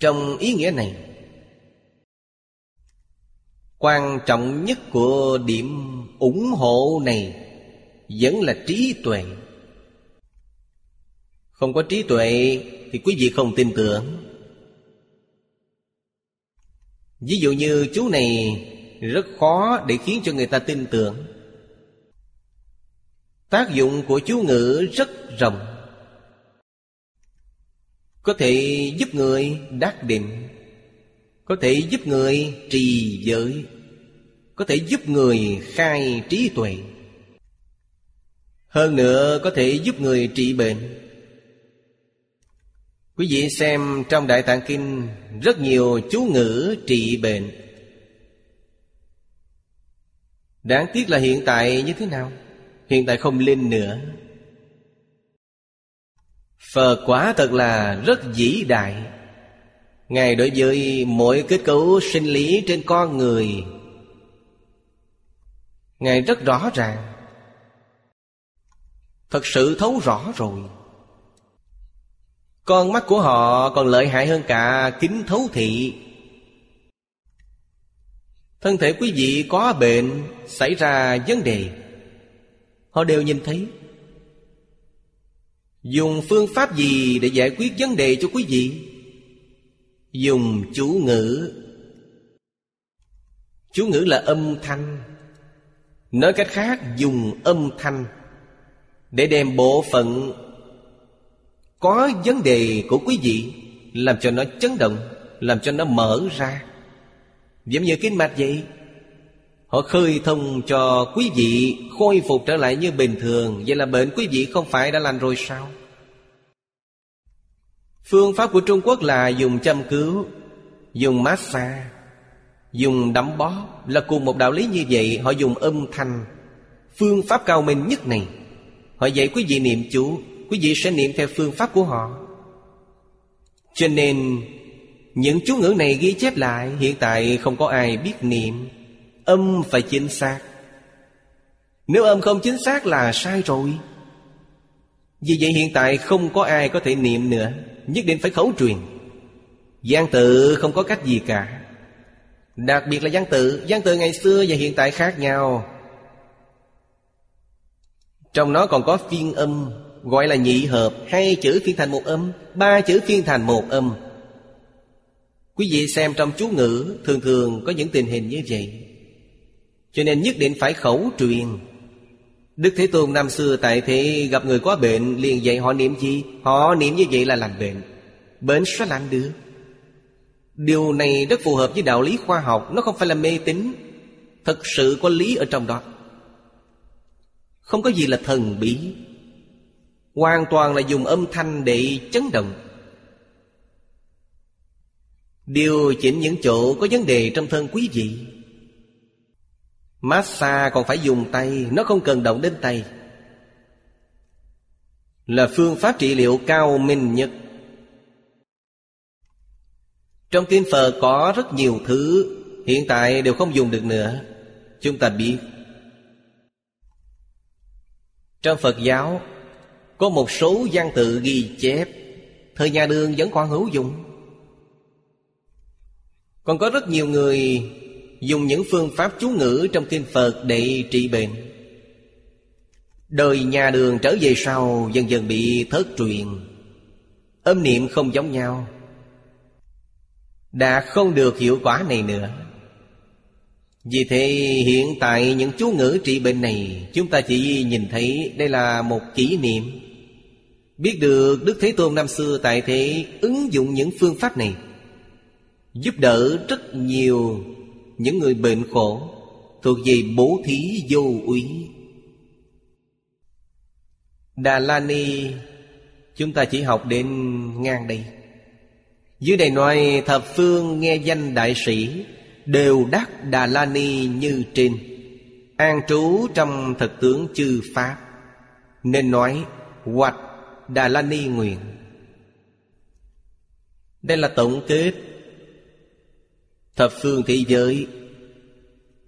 Trong ý nghĩa này, Quan trọng nhất của điểm ủng hộ này Vẫn là trí tuệ. Không có trí tuệ Thì quý vị không tin tưởng. Ví dụ như chú này rất khó để khiến cho người ta tin tưởng. Tác dụng của chú ngữ rất rộng. Có thể giúp người đắc định. Có thể giúp người trì giới. Có thể giúp người khai trí tuệ. Hơn nữa, có thể giúp người trị bệnh. Quý vị xem trong Đại Tạng Kinh, Rất nhiều chú ngữ trị bệnh. Đáng tiếc là hiện tại như thế nào? Hiện tại không linh nữa. Phật quả thật là rất vĩ đại. Ngài đối với mỗi kết cấu sinh lý trên con người, Ngài rất rõ ràng. Thật sự thấu rõ rồi. Con mắt của họ còn lợi hại hơn cả kính thấu thị. Thân thể quý vị có bệnh, Xảy ra vấn đề. Họ đều nhìn thấy. Dùng phương pháp gì để giải quyết vấn đề cho quý vị? Dùng chú ngữ. Chú ngữ là âm thanh. Nói cách khác, dùng âm thanh Để đem bộ phận Có vấn đề của quý vị Làm cho nó chấn động, Làm cho nó mở ra. Giống như kinh mạch vậy. Họ khơi thông cho quý vị khôi phục trở lại như bình thường. Vậy là bệnh quý vị không phải đã lành rồi sao? Phương pháp của Trung Quốc là dùng châm cứu, Dùng massage, Dùng đấm bó Là cùng một đạo lý như vậy, Họ dùng âm thanh. Phương pháp cao minh nhất này, Họ dạy quý vị niệm chú. Quý vị sẽ niệm theo phương pháp của họ. Cho nên, Những chú ngữ này ghi chép lại, Hiện tại không có ai biết niệm. Âm phải chính xác. Nếu âm không chính xác là sai rồi. Vì vậy hiện tại không có ai có thể niệm nữa, Nhất định phải khẩu truyền. Giang tự không có cách gì cả. Đặc biệt là giang tự giang tự ngày xưa và hiện tại khác nhau. Trong nó còn có phiên âm, Gọi là nhị hợp, Hai chữ phiên thành một âm, Ba chữ phiên thành một âm. Quý vị xem trong chú ngữ, Thường thường có những tình hình như vậy. Cho nên nhất định phải khẩu truyền. Đức Thế Tôn năm xưa tại thế gặp người có bệnh, liền dạy họ niệm gì? Họ niệm như vậy là lành bệnh. Bệnh sẽ lành được. Điều này rất phù hợp với đạo lý khoa học, Nó không phải là mê tín. Thật sự có lý ở trong đó. Không có gì là thần bí. Hoàn toàn là dùng âm thanh để chấn động. Điều chỉnh những chỗ có vấn đề trong thân quý vị. Massage còn phải dùng tay, Nó không cần động đến tay. Là phương pháp trị liệu cao minh nhất. Trong kinh Phật có rất nhiều thứ Hiện tại đều không dùng được nữa. Chúng ta biết. Trong Phật giáo, Có một số văn tự ghi chép, Thời nhà đường vẫn còn hữu dụng. Còn có rất nhiều người Dùng những phương pháp chú ngữ trong kinh Phật để trị bệnh. Đời nhà đường trở về sau dần dần bị thất truyền. Âm niệm không giống nhau. Đã không được hiệu quả này nữa. Vì thế, hiện tại những chú ngữ trị bệnh này, Chúng ta chỉ nhìn thấy đây là một kỷ niệm. Biết được Đức Thế Tôn năm xưa tại thế ứng dụng những phương pháp này, Giúp đỡ rất nhiều những người bệnh khổ thuộc về bố thí vô úy. Đà la ni, chúng ta chỉ học đến ngang đây. Dưới đây nói thập phương nghe danh đại sĩ đều đắc đà la ni như trên. An trú trong thực tướng chư pháp, nên nói hoạch đà la ni nguyện. Đây là tổng kết Thập phương thế giới.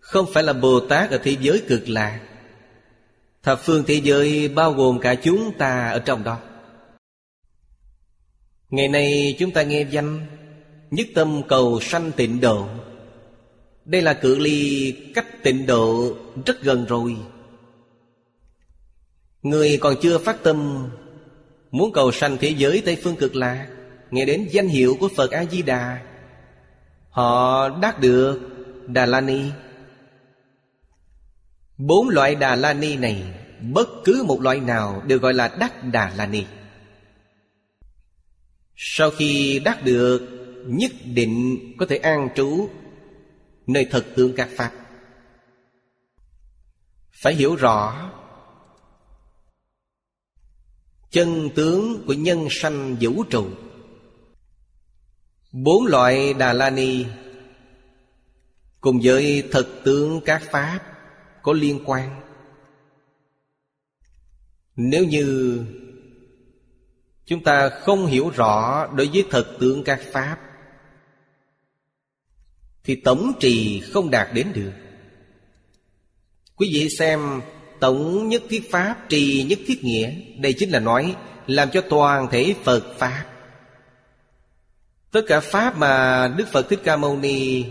Không phải là Bồ Tát ở thế giới cực lạc. Thập phương thế giới bao gồm cả chúng ta ở trong đó. Ngày nay chúng ta nghe danh Nhất tâm cầu sanh tịnh độ. Đây là cự ly cách tịnh độ rất gần rồi. Người còn chưa phát tâm Muốn cầu sanh thế giới Tây Phương cực lạc, Nghe đến danh hiệu của Phật A-di-đà Họ đắc được Đà La Ni. Bốn loại Đà La Ni này, Bất cứ một loại nào đều gọi là đắc Đà La Ni. Sau khi đắc được, Nhất định có thể an trú Nơi thật tướng các Pháp. Phải hiểu rõ, Chân tướng của nhân sanh vũ trụ Bốn loại Đà La Ni. Cùng với thực tướng các Pháp Có liên quan. Nếu như Chúng ta không hiểu rõ Đối với thực tướng các Pháp, Thì tổng trì không đạt đến được. Quý vị xem Tổng nhất thiết Pháp Trì nhất thiết nghĩa, Đây chính là nói Làm cho toàn thể Phật Pháp Tất cả Pháp mà Đức Phật Thích Ca Mâu Ni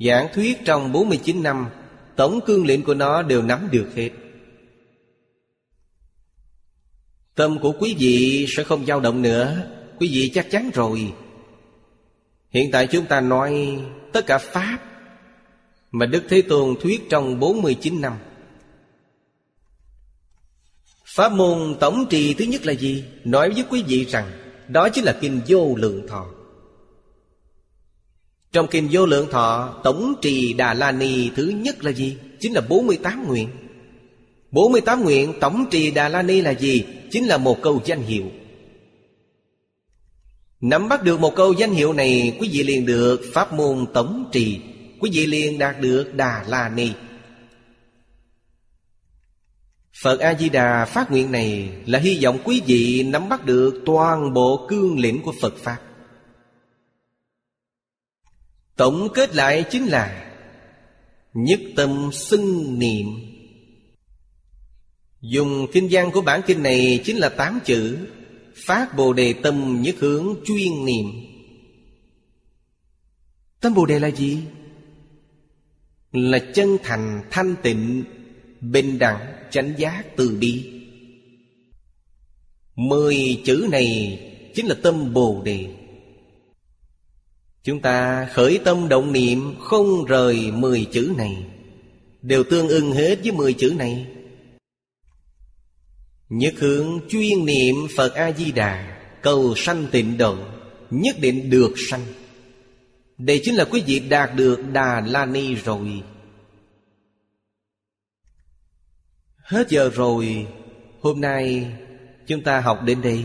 Giảng thuyết trong 49 năm, Tổng cương lĩnh của nó đều nắm được hết. Tâm của quý vị sẽ không dao động nữa, Quý vị chắc chắn rồi. Hiện tại chúng ta nói tất cả Pháp Mà Đức Thế Tôn thuyết trong 49 năm. Pháp môn tổng trì thứ nhất là gì? Nói với quý vị rằng, Đó chính là Kinh Vô Lượng Thọ. Trong Kinh Vô Lượng Thọ, Tổng trì Đà La Ni thứ nhất là gì? Chính là 48 nguyện. 48 nguyện tổng trì Đà La Ni là gì? Chính là một câu danh hiệu. Nắm bắt được một câu danh hiệu này, Quý vị liền được pháp môn tổng trì. Quý vị liền đạt được Đà La Ni. Phật A-di-đà phát nguyện này Là hy vọng quý vị nắm bắt được toàn bộ cương lĩnh của Phật Pháp. Tổng kết lại chính là Nhất tâm xưng niệm. Dùng kinh văn của bản kinh này chính là tám chữ Phát Bồ Đề tâm nhất hướng chuyên niệm. Tâm Bồ Đề là gì? Là chân thành, thanh tịnh, bình đẳng, chánh giác, từ bi. Mười chữ này chính là tâm Bồ Đề. Chúng ta khởi tâm động niệm không rời mười chữ này. Đều tương ưng hết với mười chữ này. Nhất hướng chuyên niệm Phật A-di-đà, Cầu sanh tịnh độ, Nhất định được sanh. Đây chính là quý vị đạt được Đà La Ni rồi. Hết giờ rồi. Hôm nay chúng ta học đến đây.